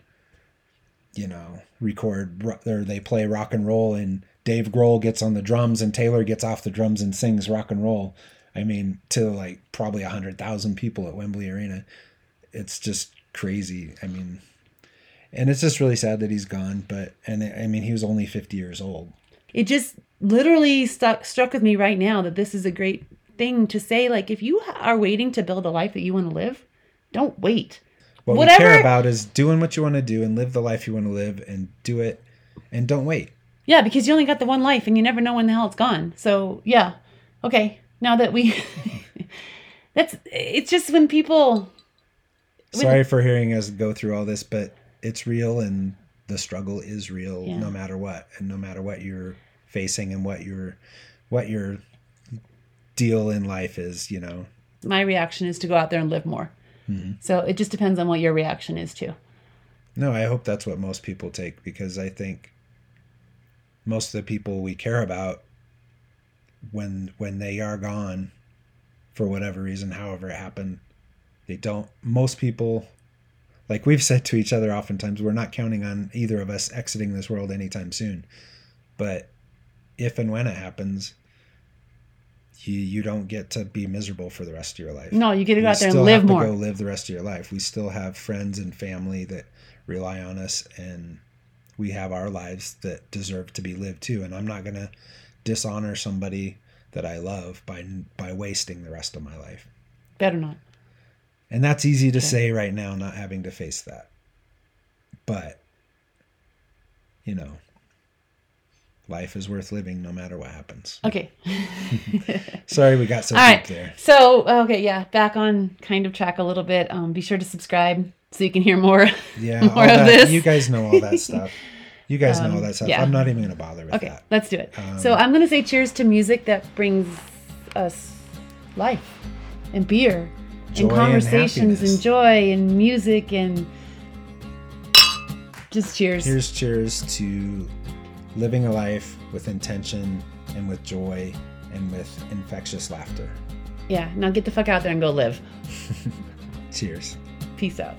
you know record or they play rock and roll and Dave Grohl gets on the drums and Taylor gets off the drums and sings rock and roll. I mean, to like probably a hundred thousand people at Wembley Arena, it's just crazy. I mean, and it's just really sad that he's gone. But and I mean, he was only fifty years old. It just literally stuck struck with me right now that this is a great thing to say. Like, if you are waiting to build a life that you want to live, don't wait. What Whatever, we care about is doing what you want to do and live the life you want to live and do it and don't wait. Yeah, because you only got the one life and you never know when the hell it's gone. So yeah, okay. Now that we, that's it's just when people. When, Sorry for hearing us go through all this, but it's real and the struggle is real yeah. no matter what, and no matter what you're facing and what your what your deal in life is you know my reaction is to go out there and live more mm-hmm. so it just depends on what your reaction is too no i hope that's what most people take because i think most of the people we care about when when they are gone for whatever reason however it happened they don't most people like we've said to each other oftentimes we're not counting on either of us exiting this world anytime soon but if and when it happens, you you don't get to be miserable for the rest of your life. No, you get to go out there and live more. go live the rest of your life. We still have friends and family that rely on us, and we have our lives that deserve to be lived too. And I'm not gonna dishonor somebody that I love by by wasting the rest of my life. Better not. And that's easy to okay. say right now, not having to face that. But you know, life is worth living no matter what happens. Okay. Sorry, we got so All deep right. there. So, okay, yeah, back on kind of track a little bit. Um, be sure to subscribe so you can hear more. Yeah, more of that, this. You guys know all that stuff. You guys um, know all that stuff. Yeah. I'm not even going to bother with okay, that. Okay, let's do it. Um, so I'm going to say cheers to music that brings us life and beer and conversations and, and joy and music and just cheers. Here's cheers to living a life with intention and with joy and with infectious laughter. Yeah, now get the fuck out there and go live. Cheers. Peace out.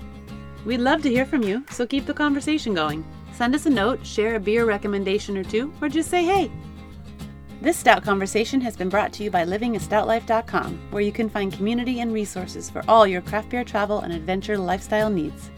We'd love to hear from you, so keep the conversation going. Send us a note, share a beer recommendation or two, or just say hey. This Stout Conversation has been brought to you by livingastoutlife.com, where you can find community and resources for all your craft beer travel and adventure lifestyle needs.